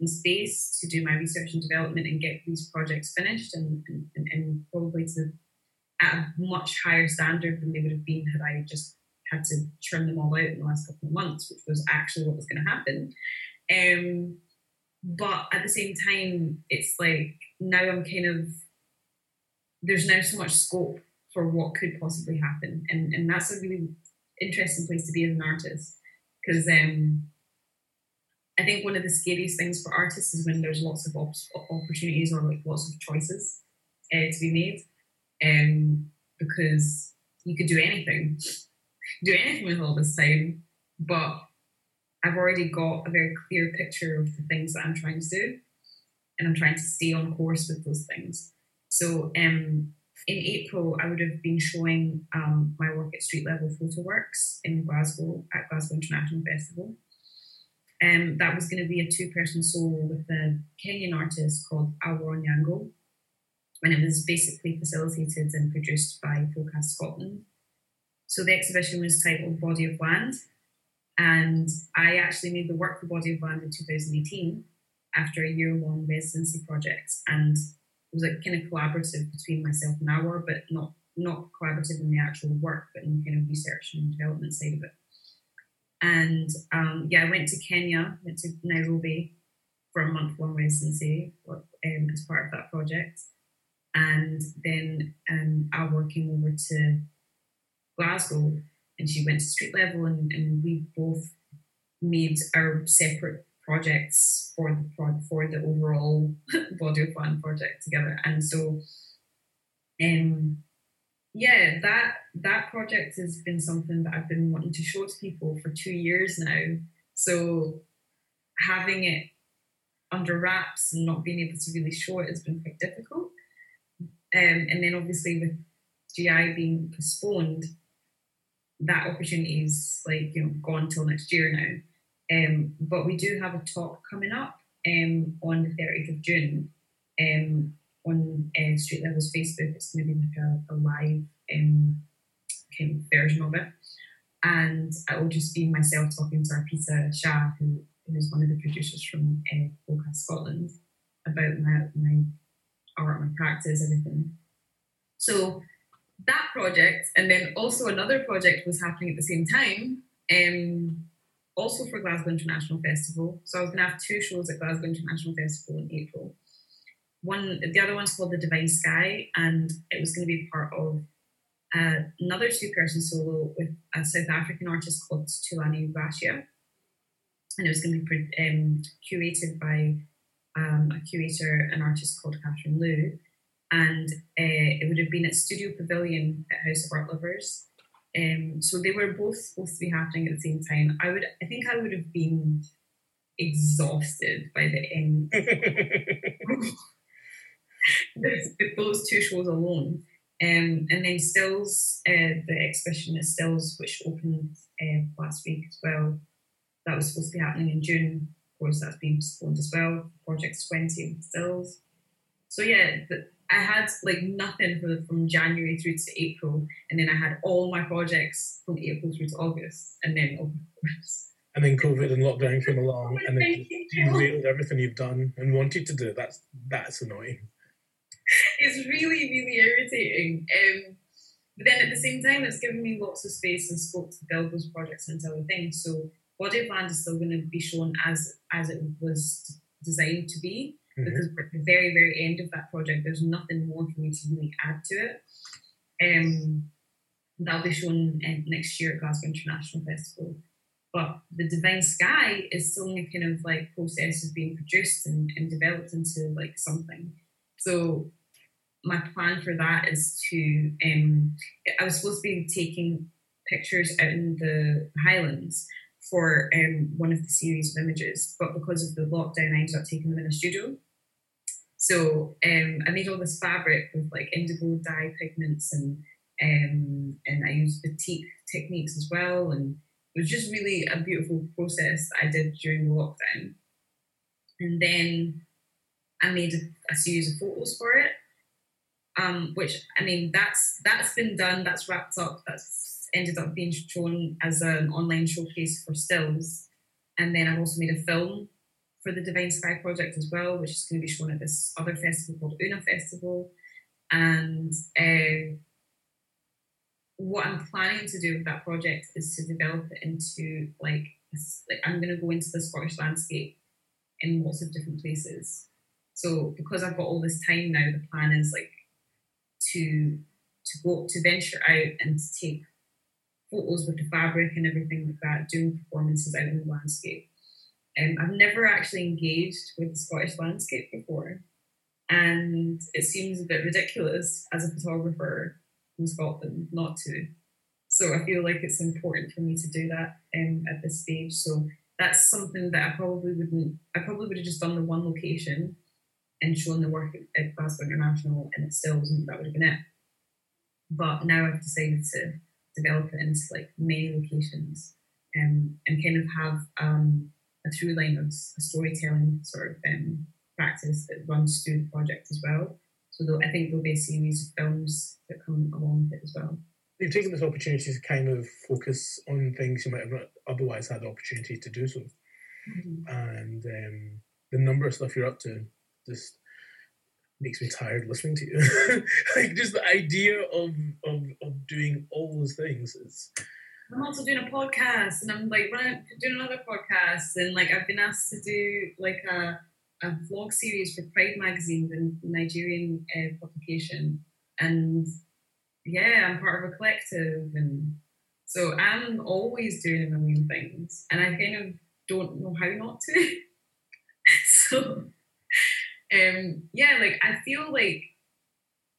B: and space to do my research and development and get these projects finished and, and, and probably to at a much higher standard than they would have been had I just had to trim them all out in the last couple of months, which was actually what was going to happen. Um, but at the same time, it's like now I'm kind of there's now so much scope for what could possibly happen, and and that's a really interesting place to be as an artist because um, I think one of the scariest things for artists is when there's lots of op- opportunities or like lots of choices uh, to be made, um, because you could do anything, do anything with all this time, but I've already got a very clear picture of the things that I'm trying to do, and I'm trying to stay on course with those things. So um, in April, I would have been showing um, my work at Street Level Photoworks in Glasgow at Glasgow International Festival. Um, that was going to be a two person solo with a Kenyan artist called Alwar Nyango. And it was basically facilitated and produced by Focus Scotland. So the exhibition was titled Body of Land. And I actually made the work for Body of Land in 2018 after a year long residency project. And it was like kind of collaborative between myself and our, but not not collaborative in the actual work, but in kind of research and development side of it. And um, yeah, I went to Kenya, went to Nairobi for a month long residency um, as part of that project. And then um, Alwar came over to Glasgow and she went to street level and, and we both made our separate projects for the for the overall body of land project together. And so um yeah, that that project has been something that I've been wanting to show to people for two years now. So having it under wraps and not being able to really show it has been quite difficult. Um, and then obviously with GI being postponed, that opportunity is like you know gone till next year now. Um, but we do have a talk coming up um, on the 30th of June um, on uh, Street Level's Facebook. It's going to be like a, a live um, kind of version of it. And it will just be myself talking to Arpita Shah, who, who is one of the producers from uh, Scotland, about my, my art, my practice, everything. So that project, and then also another project was happening at the same time, um, also for Glasgow International Festival. So I was going to have two shows at Glasgow International Festival in April one the other one's called the divine sky and it was going to be part of uh, another two-person solo with a south african artist called tulani Rashia. and it was going to be um, curated by um, a curator an artist called catherine Liu and uh, it would have been at studio pavilion at house of art lovers um, so they were both supposed to be happening at the same time i would i think i would have been exhausted by the end with those two shows alone. Um, and then Stills, uh, the exhibition at Stills, which opened uh, last week as well, that was supposed to be happening in June. Of course, that's been postponed as well. Project 20 Stills. So yeah, the, I had like nothing the, from January through to April, and then I had all my projects from April through to August, and then of course.
A: And then COVID and lockdown came along, and then derailed everything you've done and wanted to do. That's that's annoying.
B: it's really, really irritating. Um, but then at the same time, it's given me lots of space and scope to build those projects into other things. So Body of Land is still going to be shown as as it was designed to be, mm-hmm. because at the very, very end of that project, there's nothing more for me to really add to it. Um, that'll be shown uh, next year at Glasgow International Festival. But the Divine Sky is still in a kind of like process of being produced and, and developed into like something. So my plan for that is to um, I was supposed to be taking pictures out in the Highlands for um, one of the series of images, but because of the lockdown, I ended up taking them in a studio. So um, I made all this fabric with like indigo dye pigments and um, and I used batik techniques as well, and it was just really a beautiful process that I did during the lockdown. And then I made a, a series of photos for it, um, which I mean that's that's been done, that's wrapped up, that's ended up being shown as an online showcase for stills, and then I've also made a film for the Divine Sky project as well, which is going to be shown at this other festival called Una Festival, and. Uh, what I'm planning to do with that project is to develop it into like, like I'm going to go into the Scottish landscape in lots of different places. So because I've got all this time now, the plan is like to to go to venture out and to take photos with the fabric and everything like that, doing performances out in the landscape. Um, I've never actually engaged with the Scottish landscape before, and it seems a bit ridiculous as a photographer from Scotland not to. So I feel like it's important for me to do that um, at this stage. So that's something that I probably wouldn't. I probably would have just done the one location and shown the work at, Glasgow International, and it still wasn't. That would have been it. But now I've decided to develop it into like many locations um, and kind of have um, a through line of a storytelling sort of um, practice that runs through the project as well. So I think there'll be a series of films that come along with it as well.
A: You've taken this opportunity to kind of focus on things you might have not otherwise had the opportunity to do so. Mm-hmm. And um, the number of stuff you're up to just makes me tired listening to you. like just the idea of, of of doing all those things is.
B: I'm also doing a podcast, and I'm like running, doing another podcast, and like I've been asked to do like a a vlog series for Pride magazine, the Nigerian uh, publication, and yeah, I'm part of a collective, and so I'm always doing a million things, and I kind of don't know how not to. so um, yeah, like I feel like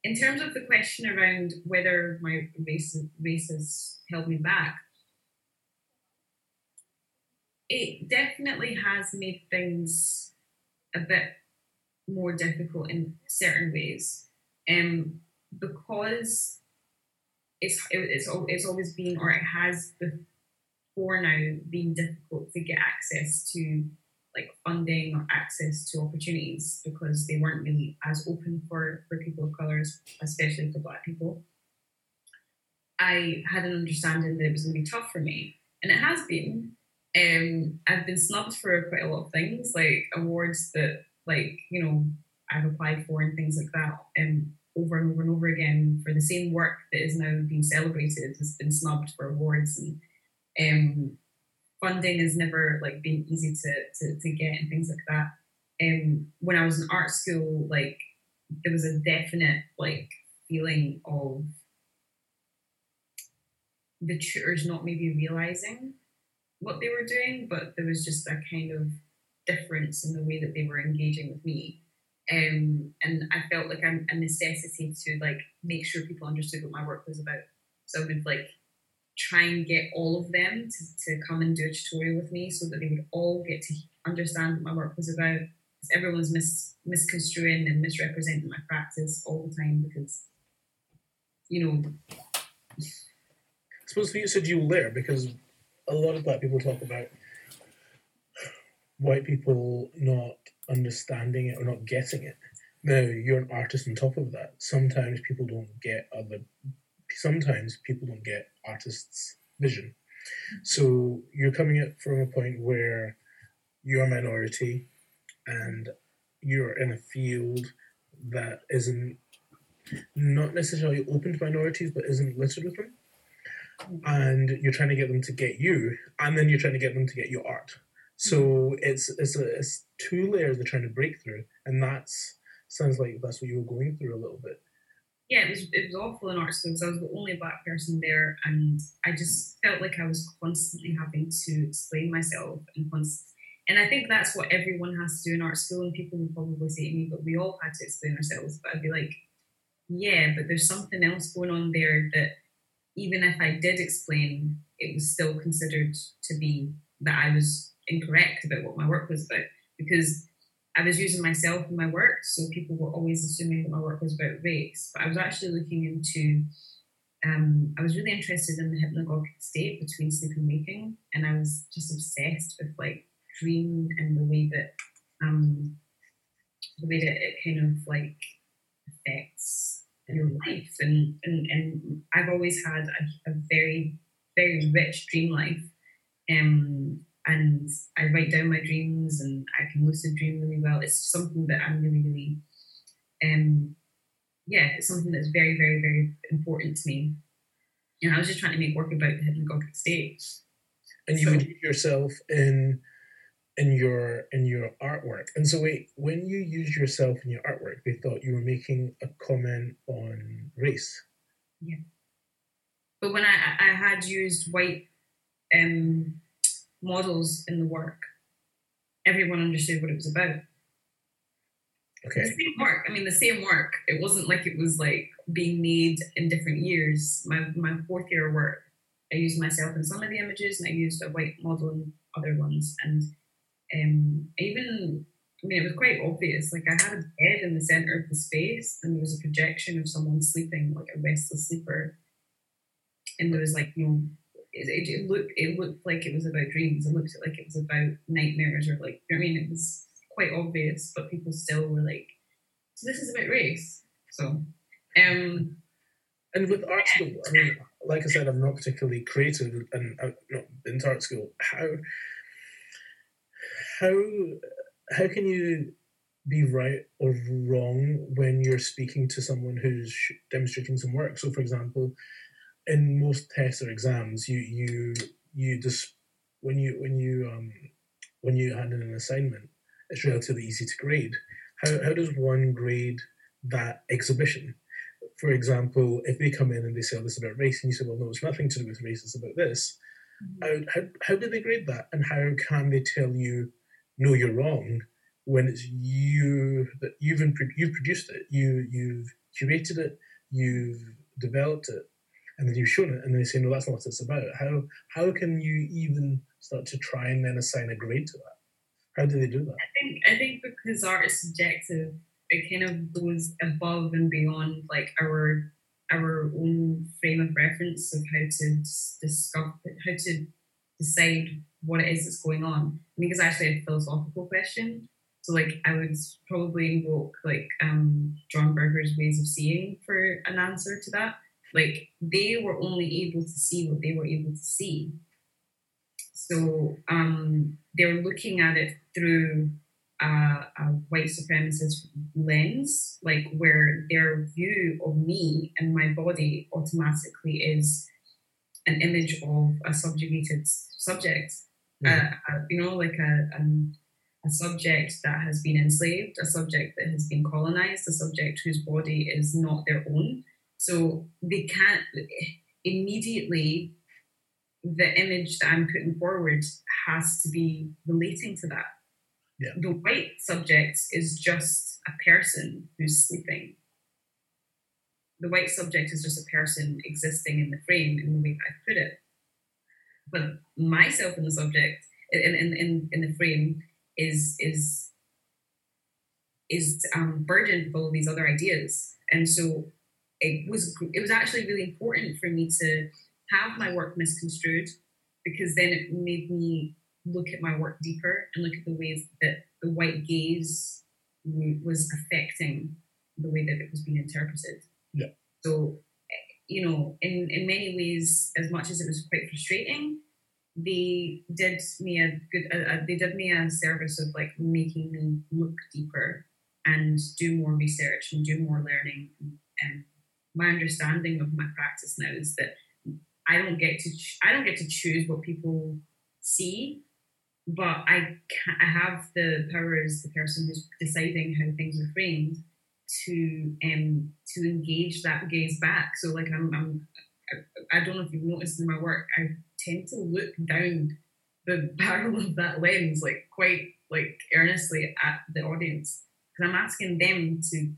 B: in terms of the question around whether my race race has held me back, it definitely has made things a bit more difficult in certain ways, um, because it's it's it's always been or it has before now been difficult to get access to like funding or access to opportunities because they weren't really as open for, for people of colours, especially for black people. I had an understanding that it was going to be tough for me, and it has been. Um, I've been snubbed for quite a lot of things, like awards that, like you know, I've applied for and things like that, um, over and over and over again for the same work that is now being celebrated has been snubbed for awards, and um, funding has never like been easy to, to, to get and things like that. Um, when I was in art school, like there was a definite like feeling of the tutors not maybe realizing what they were doing, but there was just a kind of difference in the way that they were engaging with me. Um, and I felt like I'm a necessity to like make sure people understood what my work was about. So I would like try and get all of them to, to come and do a tutorial with me so that they would all get to understand what my work was about. Because everyone's mis- misconstruing and misrepresenting my practice all the time because, you know.
A: I suppose for you, so dual layer because a lot of black people talk about white people not understanding it or not getting it. Now, you're an artist on top of that. Sometimes people don't get other sometimes people don't get artists' vision. So you're coming at from a point where you're a minority and you're in a field that isn't not necessarily open to minorities but isn't littered with them. And you're trying to get them to get you, and then you're trying to get them to get your art. So it's it's a, it's two layers they're trying to break through, and that's sounds like that's what you were going through a little bit
B: yeah, it was it was awful in art school because I was the only black person there, and I just felt like I was constantly having to explain myself and const- and I think that's what everyone has to do in art school. And people will probably say to me, "But we all had to explain ourselves." But I'd be like, "Yeah, but there's something else going on there that even if I did explain, it was still considered to be that I was incorrect about what my work was about because." I was using myself in my work, so people were always assuming that my work was about race. But I was actually looking into, um, I was really interested in the hypnagogic state between sleep and waking, and I was just obsessed with like dream and the way that, um, the way that it kind of like affects your life. And and and I've always had a, a very very rich dream life. Um, and I write down my dreams and I can lucid dream really well. It's something that I'm really, really, um, yeah, it's something that's very, very, very important to me. And I was just trying to make work about the hypnagogic state.
A: And you so, would yourself in in your in your artwork. And so wait, when you use yourself in your artwork, they thought you were making a comment on race.
B: Yeah. But when I, I had used white um, models in the work, everyone understood what it was about.
A: Okay.
B: The same work. I mean, the same work. It wasn't like it was like being made in different years. My my fourth year work, I used myself in some of the images, and I used a white model in other ones. And um, even, I mean, it was quite obvious. Like I had a bed in the center of the space, and there was a projection of someone sleeping, like a restless sleeper. And there was like, you know, it, it, looked it looked like it was about dreams. It looked like it was about nightmares, or like, I mean, it was quite obvious, but people still were like, "So this is about race." So, um,
A: and with art school, I mean, like I said, I'm not particularly creative, and I've not been to art school. How how how can you be right or wrong when you're speaking to someone who's demonstrating some work? So, for example, in most tests or exams, you you you just when you when you um when you hand in an assignment, it's relatively easy to grade. How how does one grade that exhibition? For example, if they come in and they say, oh, this is about race, and you say, well, no, it's nothing to do with race, it's about this. Mm-hmm. How, how, how do they grade that? And how can they tell you no, you're wrong when it's you that you've you've produced it, you you've curated it, you've developed it, and then you've shown it, and they say no, that's not what it's about. How how can you even start to try and then assign a grade to that? How do they do that?
B: I think I think because art is subjective, it kind of goes above and beyond like our our own frame of reference of how to discover how to decide what it is that's going on. I think it's actually a philosophical question. So like I would probably invoke like um, John Berger's ways of seeing for an answer to that. Like they were only able to see what they were able to see. So um, they were looking at it through a, a white supremacist lens, like where their view of me and my body automatically is an image of a subjugated subject yeah. you know, like a, um, a subject that has been enslaved, a subject that has been colonized, a subject whose body is not their own. So they can't immediately, the image that I'm putting forward has to be relating to that.
A: Yeah.
B: The white subject is just a person who's sleeping. The white subject is just a person existing in the frame in the way that I put it but myself in the subject in in in, in the frame is is is um, burdened with all these other ideas, and so it was it was actually really important for me to have my work misconstrued because then it made me look at my work deeper and look at the ways that the white gaze was affecting the way that it was being interpreted.
A: Yeah.
B: So you know, in, in many ways, as much as it was quite frustrating, they did me a good, they did me a service of like making me look deeper and do more research and do more learning. And my understanding of my practice now is that I don't get to, ch- I don't get to choose what people see, but I, I have the power as the person who's deciding how things are framed to um to engage that gaze back. So like I'm, I'm I, I don't know if you've noticed in my work, I tend to look down the barrel of that lens like quite like earnestly at the audience because I'm asking them to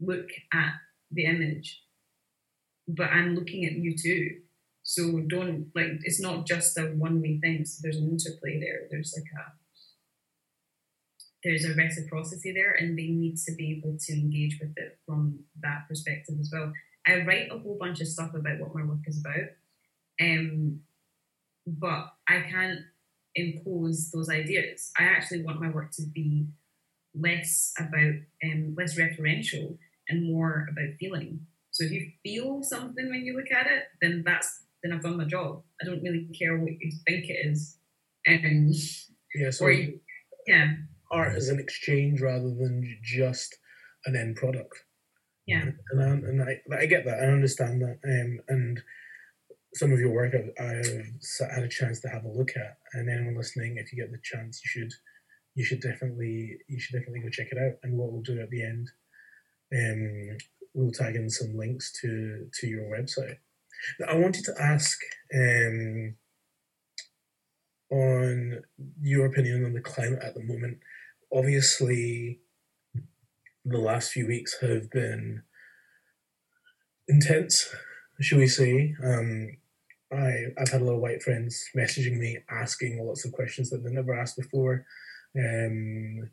B: look at the image, but I'm looking at you too. So don't like it's not just a one way thing. So there's an interplay there. There's like a there's a reciprocity there and they need to be able to engage with it from that perspective as well. I write a whole bunch of stuff about what my work is about. Um, but I can't impose those ideas. I actually want my work to be less about um, less referential and more about feeling. So if you feel something when you look at it, then that's then I've done my job. I don't really care what you think it is. And
A: yeah, so
B: you, yeah,
A: art is an exchange rather than just an end product.
B: Yeah,
A: and I, and I, I get that. I understand that. Um, and some of your work I've, I've had a chance to have a look at, and anyone listening, if you get the chance, you should you should definitely you should definitely go check it out. And what we'll do at the end, um, we'll tag in some links to to your website. Now, I wanted to ask um, on your opinion on the climate at the moment. Obviously, the last few weeks have been intense, shall we say. Um, I, I've had a lot of white friends messaging me asking lots of questions that they've never asked before. Um,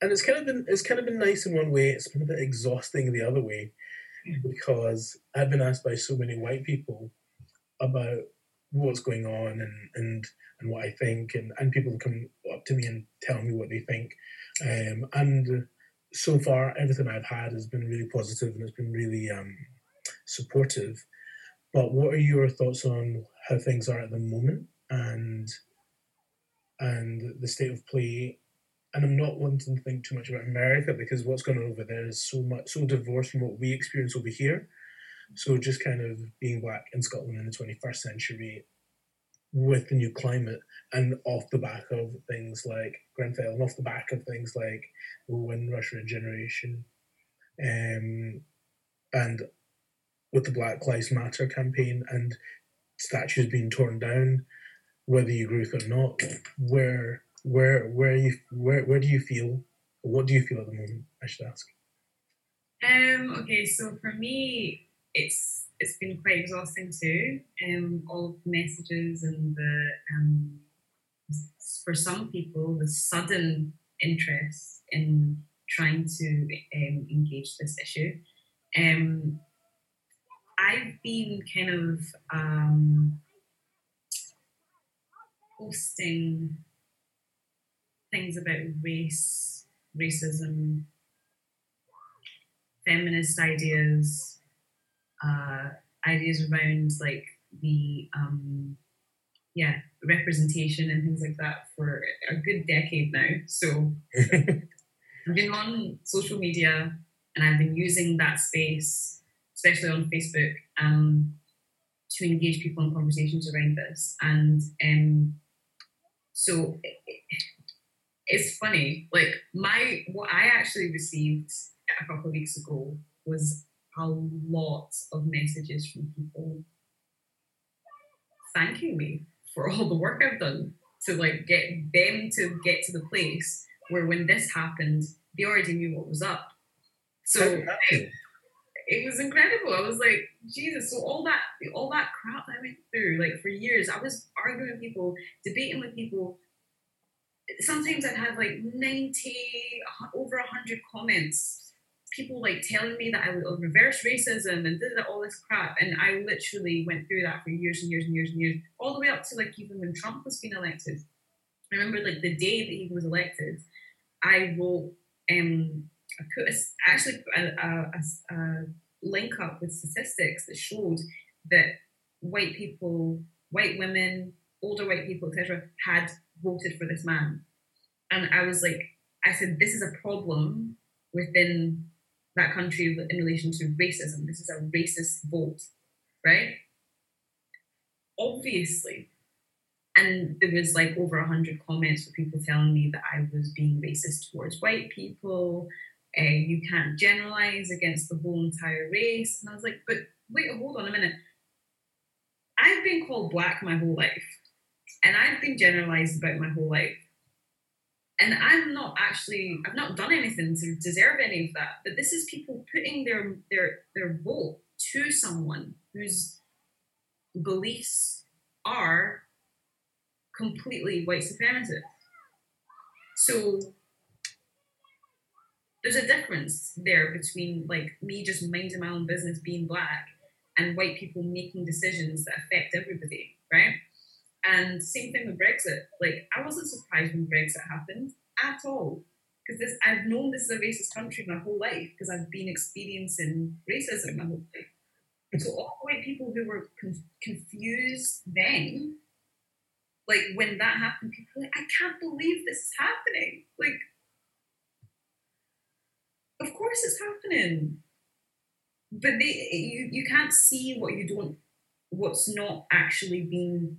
A: and it's kind of been it's kind of been nice in one way. It's been a bit exhausting the other way because I've been asked by so many white people about what's going on and and, and what I think, and, and people come up to me and tell me what they think. Um, and so far, everything I've had has been really positive and it's been really um, supportive. But what are your thoughts on how things are at the moment and and the state of play? And I'm not wanting to think too much about America because what's going on over there is so much so divorced from what we experience over here. So just kind of being black in Scotland in the 21st century with the new climate and off the back of things like Grenfell and off the back of things like Windrush Regeneration um, and with the Black Lives Matter campaign and statues being torn down, whether you agree with it or not, where where where you where where do you feel? What do you feel at the moment? I should ask.
B: Um. Okay. So for me, it's it's been quite exhausting too. Um. All the messages and the um. For some people, the sudden interest in trying to um, engage this issue. Um, I've been kind of um, posting things about race, racism, feminist ideas, uh, ideas around like the um, yeah representation and things like that for a good decade now. So I've been on social media and I've been using that space especially on Facebook, um, to engage people in conversations around this. And um, so it, it's funny, like my what I actually received a couple of weeks ago was a lot of messages from people thanking me for all the work I've done to like get them to get to the place where when this happened, they already knew what was up. So it was incredible. I was like, Jesus. So all that, all that crap that I went through, like for years, I was arguing with people, debating with people. Sometimes I'd have like ninety, over hundred comments. People like telling me that I would reverse racism and did all this crap, and I literally went through that for years and years and years and years, all the way up to like even when Trump was being elected. I remember like the day that he was elected, I wrote um, I put a, actually a, a, a, link up with statistics that showed that white people, white women, older white people, etc., had voted for this man. And I was like, I said, this is a problem within that country in relation to racism. This is a racist vote, right? Obviously. And there was like over a hundred comments for people telling me that I was being racist towards white people, uh, you can't generalize against the whole entire race. And I was like, but wait, hold on a minute. I've been called black my whole life, and I've been generalized about my whole life. And I'm not actually, I've not done anything to deserve any of that. But this is people putting their their their vote to someone whose beliefs are completely white supremacist. So there's a difference there between like me just minding my own business being black and white people making decisions that affect everybody, right? And same thing with Brexit. Like I wasn't surprised when Brexit happened at all. Because this I've known this is a racist country my whole life because I've been experiencing racism my whole life. So all the white people who were con- confused then, like when that happened, people were like, I can't believe this is happening. Like of course it's happening. But they, you, you can't see what you don't what's not actually being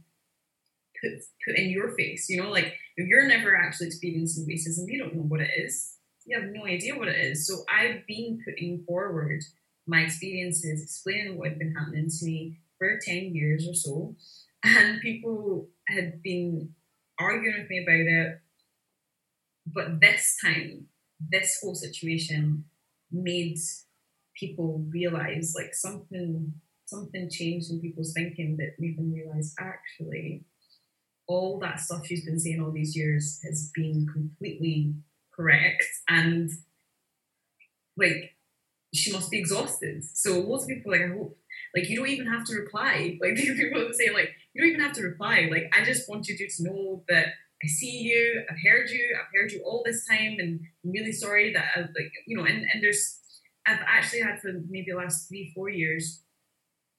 B: put put in your face. You know, like if you're never actually experiencing racism, you don't know what it is. You have no idea what it is. So I've been putting forward my experiences, explaining what had been happening to me for 10 years or so. And people had been arguing with me about it. But this time, this whole situation made people realize like something something changed in people's thinking that made them realize actually all that stuff she's been saying all these years has been completely correct and like she must be exhausted. So lots of people like I hope like you don't even have to reply. Like people say like you don't even have to reply. Like I just want you to know that I see you, I've heard you, I've heard you all this time, and I'm really sorry that I like you know. And and there's I've actually had for maybe the last three four years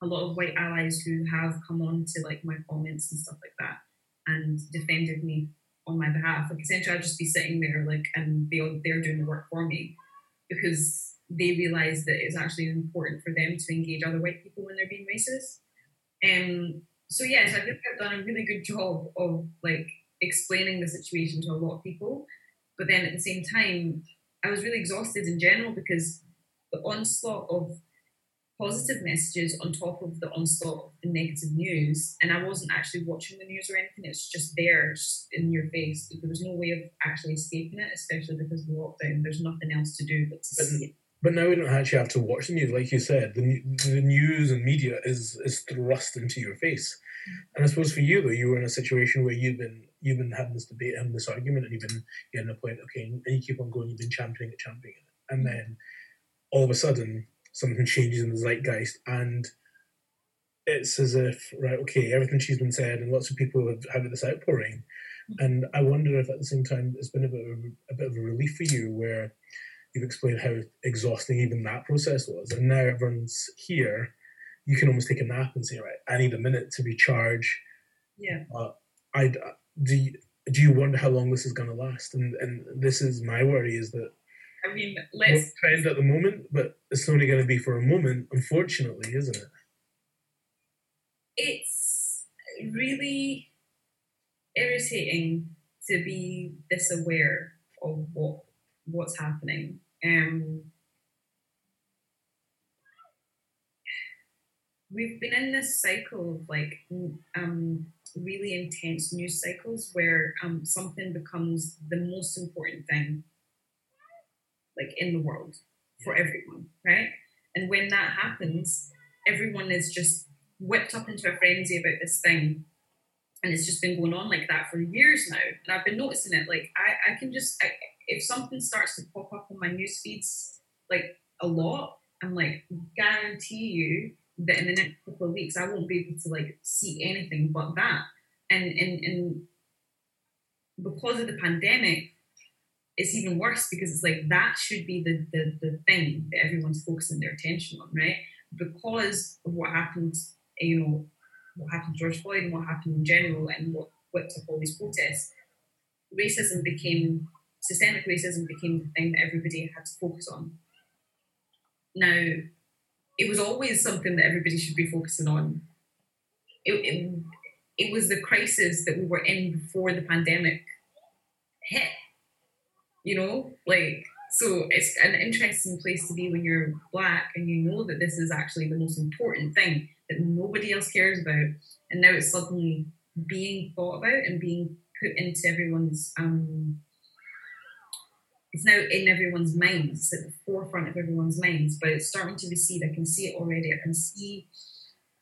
B: a lot of white allies who have come on to like my comments and stuff like that and defended me on my behalf. Like essentially, I'd just be sitting there like, and they they're doing the work for me because they realize that it's actually important for them to engage other white people when they're being racist. Um, so yes, I think I've done a really good job of like explaining the situation to a lot of people. But then at the same time, I was really exhausted in general because the onslaught of positive messages on top of the onslaught of the negative news. And I wasn't actually watching the news or anything, it's just there just in your face. There was no way of actually escaping it, especially because of the lockdown. There's nothing else to do but to but, see it.
A: But now we don't actually have to watch the news, like you said. The, the news and media is is thrust into your face, and I suppose for you though, you were in a situation where you've been you've been having this debate and this argument, and you've been getting a point. Okay, and you keep on going. You've been championing it, championing it, and mm. then all of a sudden something changes in the zeitgeist and it's as if right okay everything she's been said and lots of people have had this outpouring. And i wonder if at the same time it's been a bit of a, a bit of a relief for you where you've explained how exhausting even that process was. And now everyone's here you can almost take a nap and say right i need a minute to recharge.
B: Yeah.
A: Uh, i do you, do you wonder how long this is going to last? And and this is my worry is that
B: I mean, let's
A: trend at the moment, but it's only going to be for a moment, unfortunately, isn't it?
B: It's really irritating to be this aware of what what's happening. Um, we've been in this cycle of like um, really intense news cycles where um, something becomes the most important thing like in the world for everyone, right? And when that happens, everyone is just whipped up into a frenzy about this thing. And it's just been going on like that for years now. And I've been noticing it. Like, I, I can just, I, if something starts to pop up on my news feeds, like a lot, I'm like, guarantee you that in the next couple of weeks, I won't be able to like see anything but that. And, and, and because of the pandemic, it's even worse because it's like that should be the, the, the thing that everyone's focusing their attention on, right? Because of what happened, you know, what happened to George Floyd and what happened in general and what whipped up all these protests, racism became, systemic racism became the thing that everybody had to focus on. Now, it was always something that everybody should be focusing on. It, it, it was the crisis that we were in before the pandemic hit you know like so it's an interesting place to be when you're black and you know that this is actually the most important thing that nobody else cares about. And now it's suddenly being thought about and being put into everyone's um it's now in everyone's minds at the forefront of everyone's minds but it's starting to recede i can see it already. I can see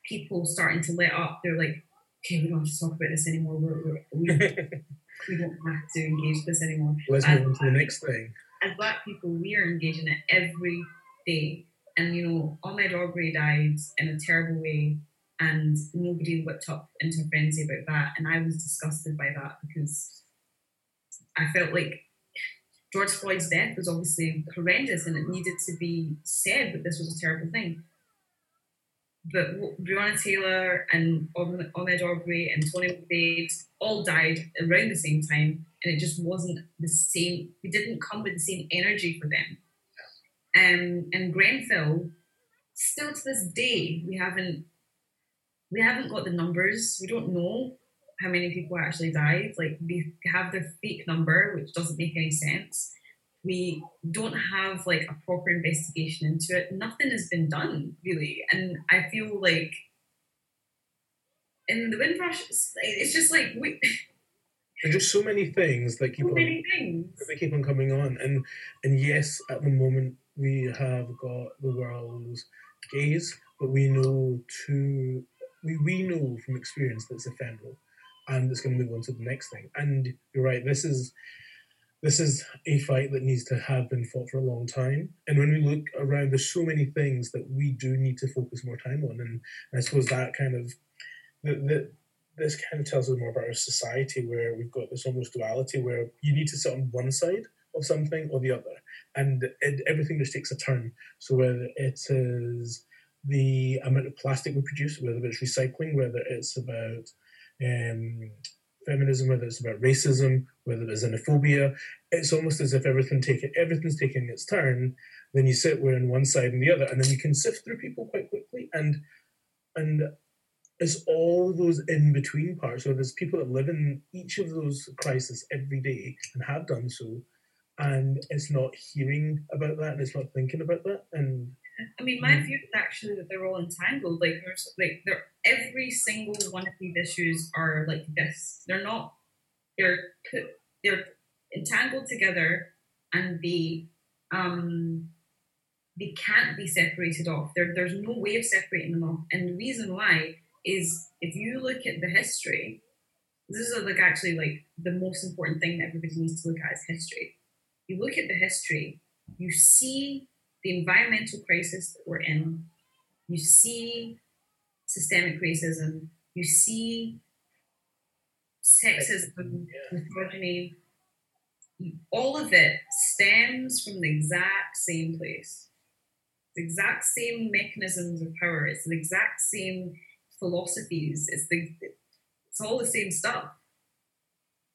B: people starting to let up. They're like okay we don't have to talk about this anymore. We're, we're, we we don't have to engage this anymore.
A: Let's move on to the next thing.
B: As black people, we are engaging it every day. And you know, Ahmaud Arbery died in a terrible way, and nobody whipped up into a frenzy about that. And I was disgusted by that because I felt like George Floyd's death was obviously horrendous and it needed to be said that this was a terrible thing but Breonna Taylor and Ahmaud Arbery and Tony McDade all died around the same time, and it just wasn't the same. We didn't come with the same energy for them. Um, and Grenfell, still to this day, we haven't we haven't got the numbers. We don't know how many people actually died. Like we have the fake number, which doesn't make any sense. We don't have like a proper investigation into it. Nothing has been done really, and I feel like in the Windrush, it's just like we.
A: There's just so many things that keep
B: so
A: on,
B: things.
A: they keep on coming on, and and yes, at the moment we have got the world's gaze, but we know to we, we know from experience that it's ephemeral, and it's going to move on to the next thing. And you're right, this is this is a fight that needs to have been fought for a long time. And when we look around, there's so many things that we do need to focus more time on, and, I suppose that kind of that this kind of tells us more about our society where we've got this almost duality where you need to sit on one side of something or the other. And it, everything just takes a turn. So whether it is the amount of plastic we produce whether it's recycling whether it's about um, feminism whether it's about racism whether it's xenophobia it's almost as if everything taking everything's taking its turn then you sit where on one side and the other and then you can sift through people quite quickly and and it's all those in between parts. So there's people that live in each of those crises every day and have done so, and it's not hearing about that and it's not thinking about that. And
B: I mean, my view is actually that they're all entangled. Like there's like they're every single one of these issues are like this. They're not. They're put. They're entangled together, and they um they can't be separated off. There, there's no way of separating them off. And the reason why is if you look at the history, this is like actually like the most important thing that everybody needs to look at is history. You look at the history, you see the environmental crisis that we're in, you see systemic racism, you see sexism, misogyny, all of it stems from the exact same place. The exact same mechanisms of power. It's the exact same philosophies. It's the it's all the same stuff.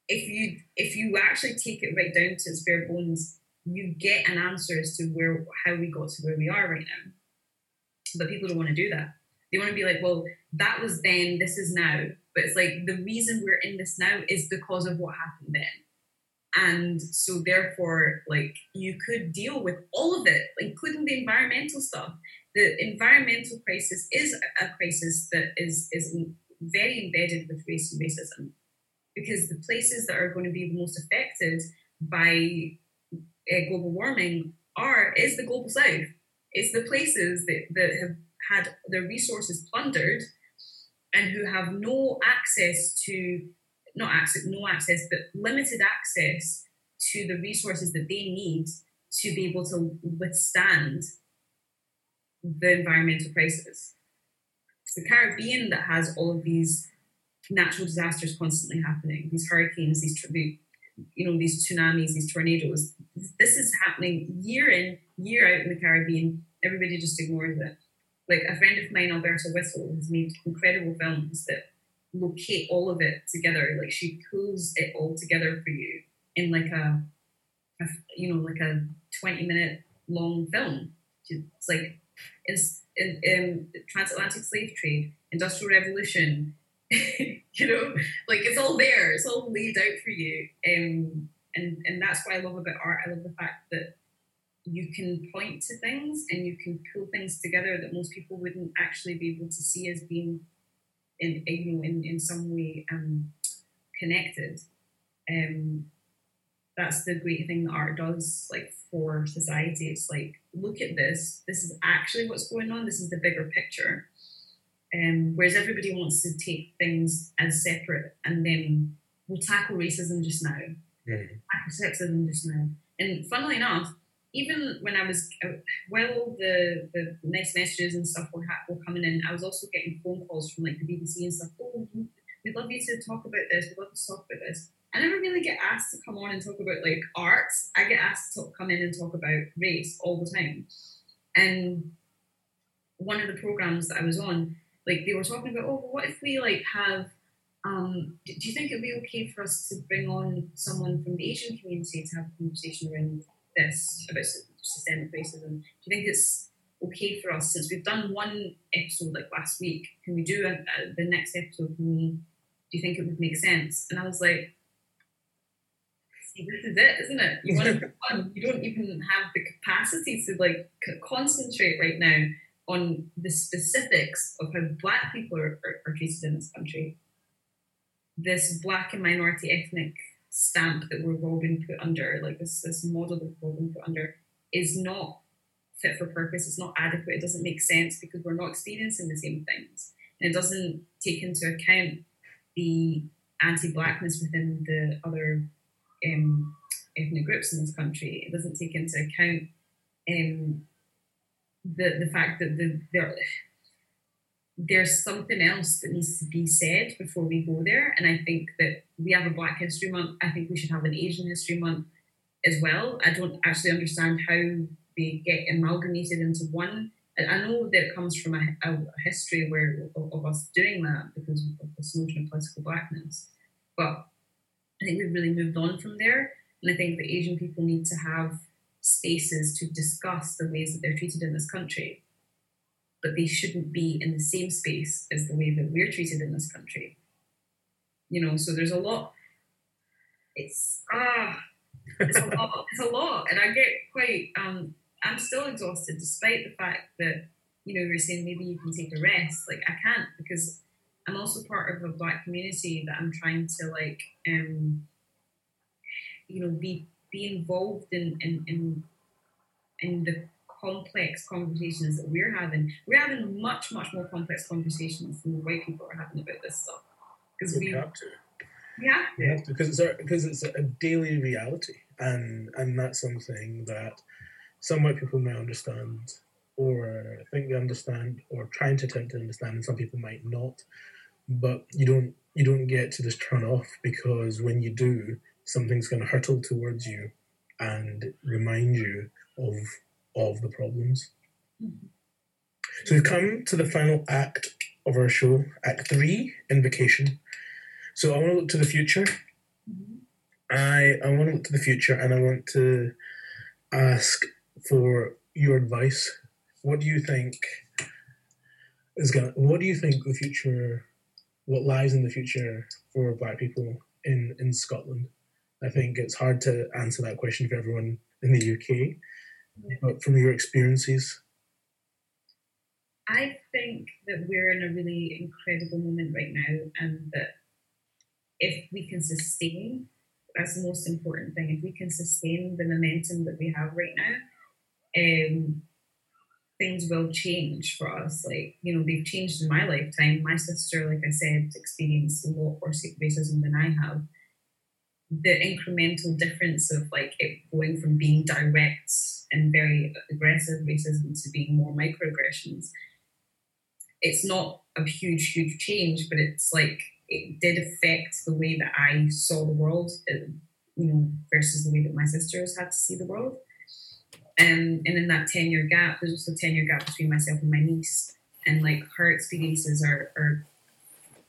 B: If you if you actually take it right down to its bare bones, you get an answer as to where how we got to where we are right now. But people don't want to do that. They want to be like, well, that was then, this is now. But it's like the reason we're in this now is because of what happened then. And so therefore, like you could deal with all of it, including the environmental stuff the environmental crisis is a crisis that is is very embedded with race and racism because the places that are going to be the most affected by uh, global warming are is the global south it's the places that, that have had their resources plundered and who have no access to not access no access but limited access to the resources that they need to be able to withstand the environmental crisis. The Caribbean that has all of these natural disasters constantly happening, these hurricanes, these you know these tsunamis, these tornadoes. This is happening year in, year out in the Caribbean. Everybody just ignores it. Like a friend of mine, Alberta Whittle, has made incredible films that locate all of it together. Like she pulls it all together for you in like a, a you know, like a twenty minute long film. It's like in, in, in transatlantic slave trade, industrial revolution. you know, like it's all there. It's all laid out for you. Um, and and that's what I love about art. I love the fact that you can point to things and you can pull things together that most people wouldn't actually be able to see as being in you know in, in some way um, connected. Um, that's the great thing that art does like for society. It's like look at this. This is actually what's going on. This is the bigger picture. Um, whereas everybody wants to take things as separate and then we'll tackle racism just now. Mm-hmm. tackle sexism just now. And funnily enough even when I was uh, while the the nice messages and stuff were, were coming in, I was also getting phone calls from like the BBC and stuff. Oh, we'd love you to talk about this. We'd love to talk about this. I never really get asked to come on and talk about like arts. I get asked to come in and talk about race all the time. And one of the programs that I was on, like they were talking about, oh, what if we like have um, do you think it'd be okay for us to bring on someone from the Asian community to have a conversation around this about systemic racism? Do you think it's okay for us since we've done one episode like last week? Can we do a, a, the next episode? We, do you think it would make sense? And I was like, see, this is it, isn't it? You want to fun. You don't even have the capacity to like concentrate right now on the specifics of how black people are, are, are treated in this country. This black and minority ethnic stamp that we've all been put under, like this this model that we've all been put under, is not fit for purpose. It's not adequate. It doesn't make sense because we're not experiencing the same things, and it doesn't take into account the anti-blackness within the other um, ethnic groups in this country. It doesn't take into account um, the the fact that the, there there's something else that needs to be said before we go there. And I think that we have a Black History Month. I think we should have an Asian History Month as well. I don't actually understand how they get amalgamated into one. And I know that it comes from a, a, history where of, of, us doing that because of this notion of political blackness. But I think we've really moved on from there. And I think that Asian people need to have spaces to discuss the ways that they're treated in this country. But they shouldn't be in the same space as the way that we're treated in this country. You know, so there's a lot. It's ah, it's a lot. It's a lot, and I get quite. Um, I'm still exhausted, despite the fact that you know you're saying maybe you can take a rest. Like I can't because I'm also part of a black community that I'm trying to like, um, you know, be be involved in in in, in the complex conversations that we're having. We're having much much more complex conversations than the white people are having about this stuff
A: because we, we have to.
B: We have to. We have to
A: because it's our, because it's a daily reality, and and that's something that some white people may understand or think they understand or trying to attempt to understand and some people might not but you don't you don't get to just turn off because when you do, something's going to hurtle towards you and remind you of of the problems. Mm-hmm. So we've come to the final act of our show, Act Three, Invocation. So I want to look to the future. Mm-hmm. I I want to look to the future, and I want to ask for your advice. What do you think is going? What do you think the future what lies in the future for Black people in in Scotland. I think it's hard to answer that question for everyone in the UK, from your experiences.
B: I think that we're in a really incredible moment right now, and that if we can sustain, that's the most important thing. If we can sustain the momentum that we have right now, um, things will change for us. Like, you know, they've changed in my lifetime. My sister, like I said, experienced a lot worse racism than I have. The incremental difference of like it going from being direct and very aggressive racism to being more microaggressions. It's not a huge, huge change, but it's like it did affect the way that I saw the world, uh, you know, versus the way that my sisters had to see the world. Um, and in that 10 year gap, there's also a 10 year gap between myself and my niece. And like her experiences are, are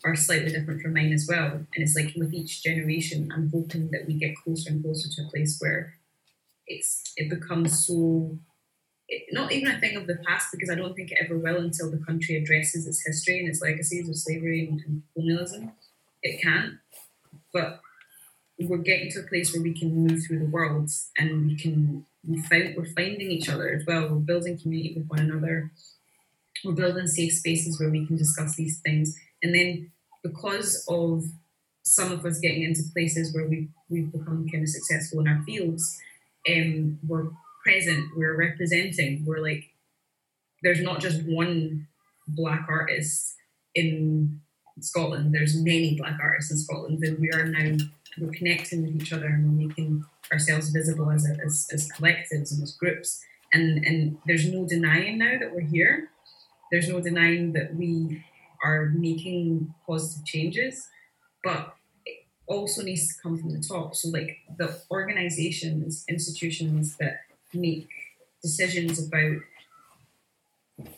B: are slightly different from mine as well. And it's like with each generation, I'm hoping that we get closer and closer to a place where it's it becomes so it, not even a thing of the past because I don't think it ever will until the country addresses its history and its legacies of slavery and, and colonialism. It can't, but we're getting to a place where we can move through the world and we can we find, we're finding each other as well. We're building community with one another. We're building safe spaces where we can discuss these things. And then because of some of us getting into places where we've, we've become kind of successful in our fields, um, we're present, we're representing, we're like, there's not just one black artist in Scotland, there's many black artists in Scotland, and we are now we're connecting with each other and we're making ourselves visible as, a, as, as collectives and as groups. And, and there's no denying now that we're here. There's no denying that we are making positive changes, but it also needs to come from the top. So, like the organizations, institutions that make decisions about,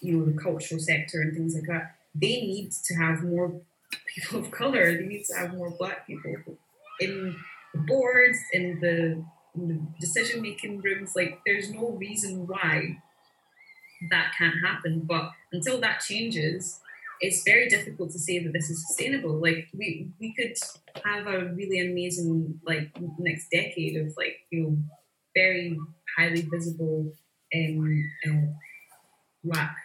B: you know, the cultural sector and things like that, they need to have more people of color. They need to have more Black people in the boards, in the, the decision making rooms. Like, there's no reason why that can't happen. But until that changes, it's very difficult to say that this is sustainable. Like we we could have a really amazing like next decade of like you know very highly visible um, black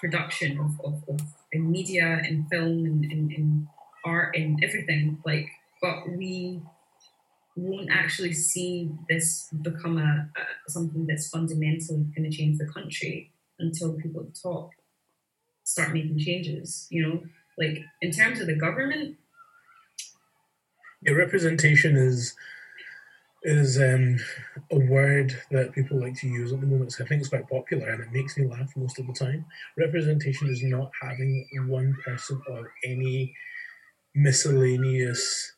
B: production of, of, of in media and film and, and, and art and everything like but we won't actually see this become a, a something that's fundamentally going to change the country until people at the top start making changes. You know, like in terms of the government.
A: Yeah, representation is is um, a word that people like to use at the moment. So I think it's quite popular, and it makes me laugh most of the time. Representation is not having one person or any miscellaneous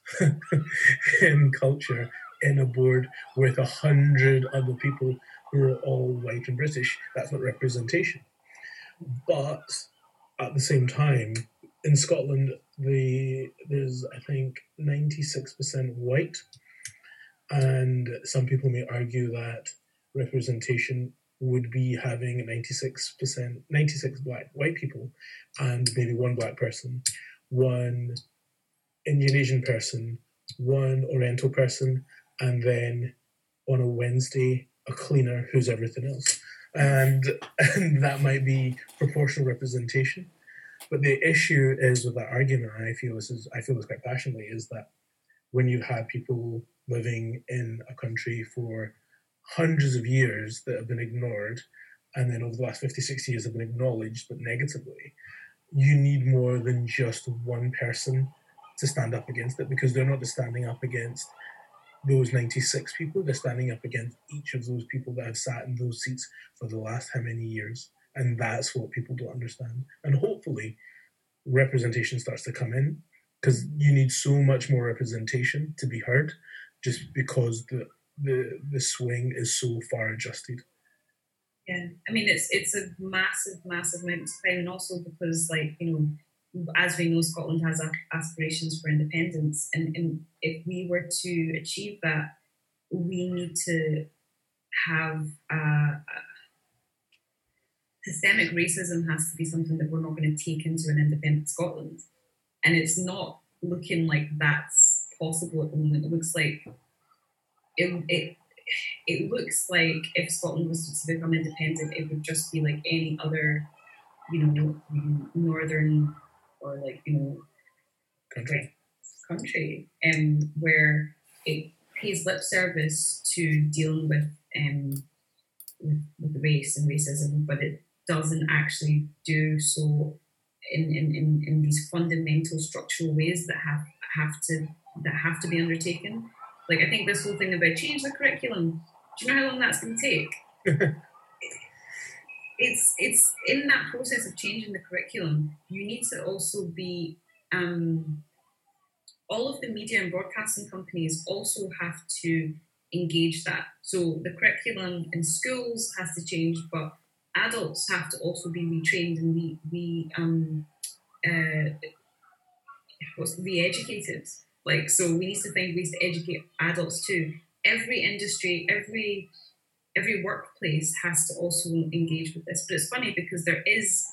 A: in culture in a board with a hundred other people who are all white and British. That's not representation. But at the same time, in Scotland, the there's I think ninety six percent white, and some people may argue that representation would be having ninety six percent ninety six black white people, and maybe one black person, one Indian Asian person, one Oriental person, and then on a Wednesday a cleaner who's everything else and and that might be proportional representation. But the issue is with that argument, and I feel this is I feel this quite passionately, is that when you've had people living in a country for hundreds of years that have been ignored, and then over the last 50, 60 years have been acknowledged but negatively, you need more than just one person to stand up against it because they're not just standing up against those 96 people, they're standing up against each of those people that have sat in those seats for the last how many years. And that's what people don't understand. And hopefully, representation starts to come in because you need so much more representation to be heard just because the, the, the swing is so far adjusted.
B: Yeah, I mean it's it's a massive, massive amount of time, and also because like you know as we know, Scotland has aspirations for independence, and, and if we were to achieve that, we need to have uh, systemic racism has to be something that we're not going to take into an independent Scotland, and it's not looking like that's possible at the moment. It looks like it, it it looks like if Scotland was to become independent, it would just be like any other, you know, northern or like you know country country and where it pays lip service to dealing with um with, with race and racism but it doesn't actually do so in, in, in, in these fundamental structural ways that have have to that have to be undertaken. Like i think this whole thing about change the curriculum. Do you know how long that's going to take it's it's in that process of changing the curriculum, you need to also be um, all of the media and broadcasting companies also have to engage that. So the curriculum in schools has to change, but adults have to also be retrained and be be um, uh, what's re-educated. Like so, we need to find ways to educate adults too. Every industry, every every workplace has to also engage with this. But it's funny because there is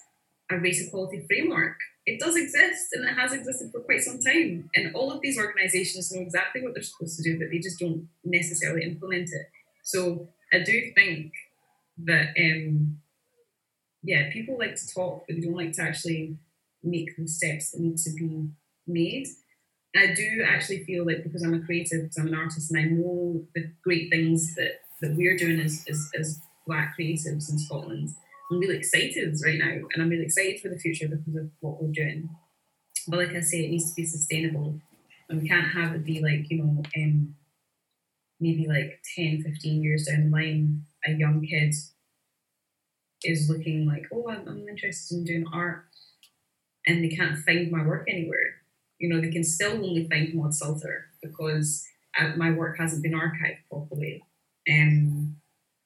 B: a race equality framework. It does exist and it has existed for quite some time. And all of these organizations know exactly what they're supposed to do, but they just don't necessarily implement it. So I do think that, um, yeah, people like to talk, but they don't like to actually make the steps that need to be made. I do actually feel like because I'm a creative, because I'm an artist, and I know the great things that that we're doing as, as, as black creatives in Scotland. I'm really excited right now, and I'm really excited for the future because of what we're doing. But like I say, it needs to be sustainable, and we can't have it be like you know, um, maybe like 10, 15 years down the line, a young kid is looking like, oh, I'm, I'm interested in doing art, and they can't find my work anywhere. You know, they can still only find Maud Sulter because uh, my work hasn't been archived properly um,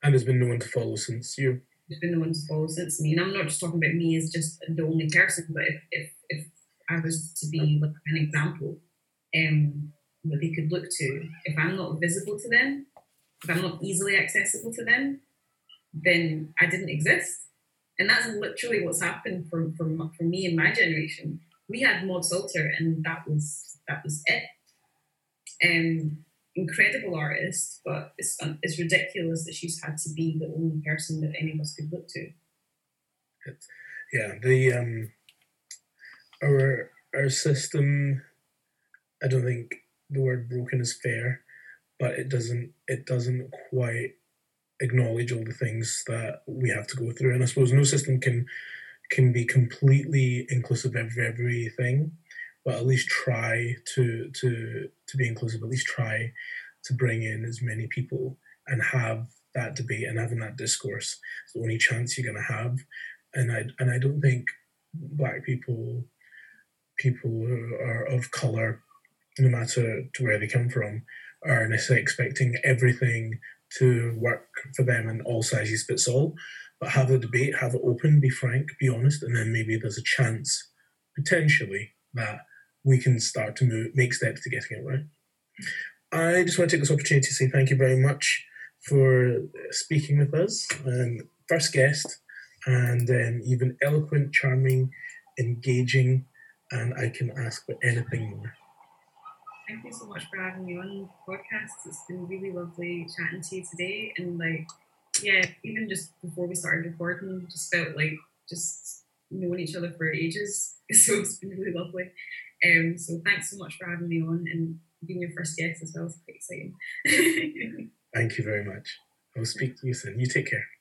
A: and there's been no one to follow since you.
B: There's been no one to follow since me, and I'm not just talking about me as just the only person, but if if, if I was to be like an example, um, that they could look to, if I'm not visible to them, if I'm not easily accessible to them, then I didn't exist. And that's literally what's happened for, for, for me and my generation. We had Maud Sulter, and that was that was it. Um, incredible artist, but it's it's ridiculous that she's had to be the only person that any of us could look to.
A: yeah, the um, our our system. I don't think the word broken is fair, but it doesn't it doesn't quite acknowledge all the things that we have to go through. And I suppose no system can can be completely inclusive of everything, but at least try to to to be inclusive. At least try to bring in as many people and have that debate and having that discourse. It's the only chance you're going to have. And I and I don't think black people, people who are of color, no matter to where they come from, are necessarily expecting everything to work for them in all sizes fits all. But have a debate, have it open, be frank, be honest, and then maybe there's a chance, potentially, that we can start to move, make steps to getting it right. I just want to take this opportunity to say thank you very much for speaking with us. Um, first guest, and um, you've been eloquent, charming, engaging, and I can ask for anything more.
B: Thank you so much for having me on the podcast. It's been really lovely chatting to you today. And like, yeah, even just before we started recording, just felt like just knowing each other for ages. So it's been really lovely. Um, so thanks so much for having me on and being your first guest as well. It's quite exciting.
A: Thank you very much. I will speak to you soon. You take care.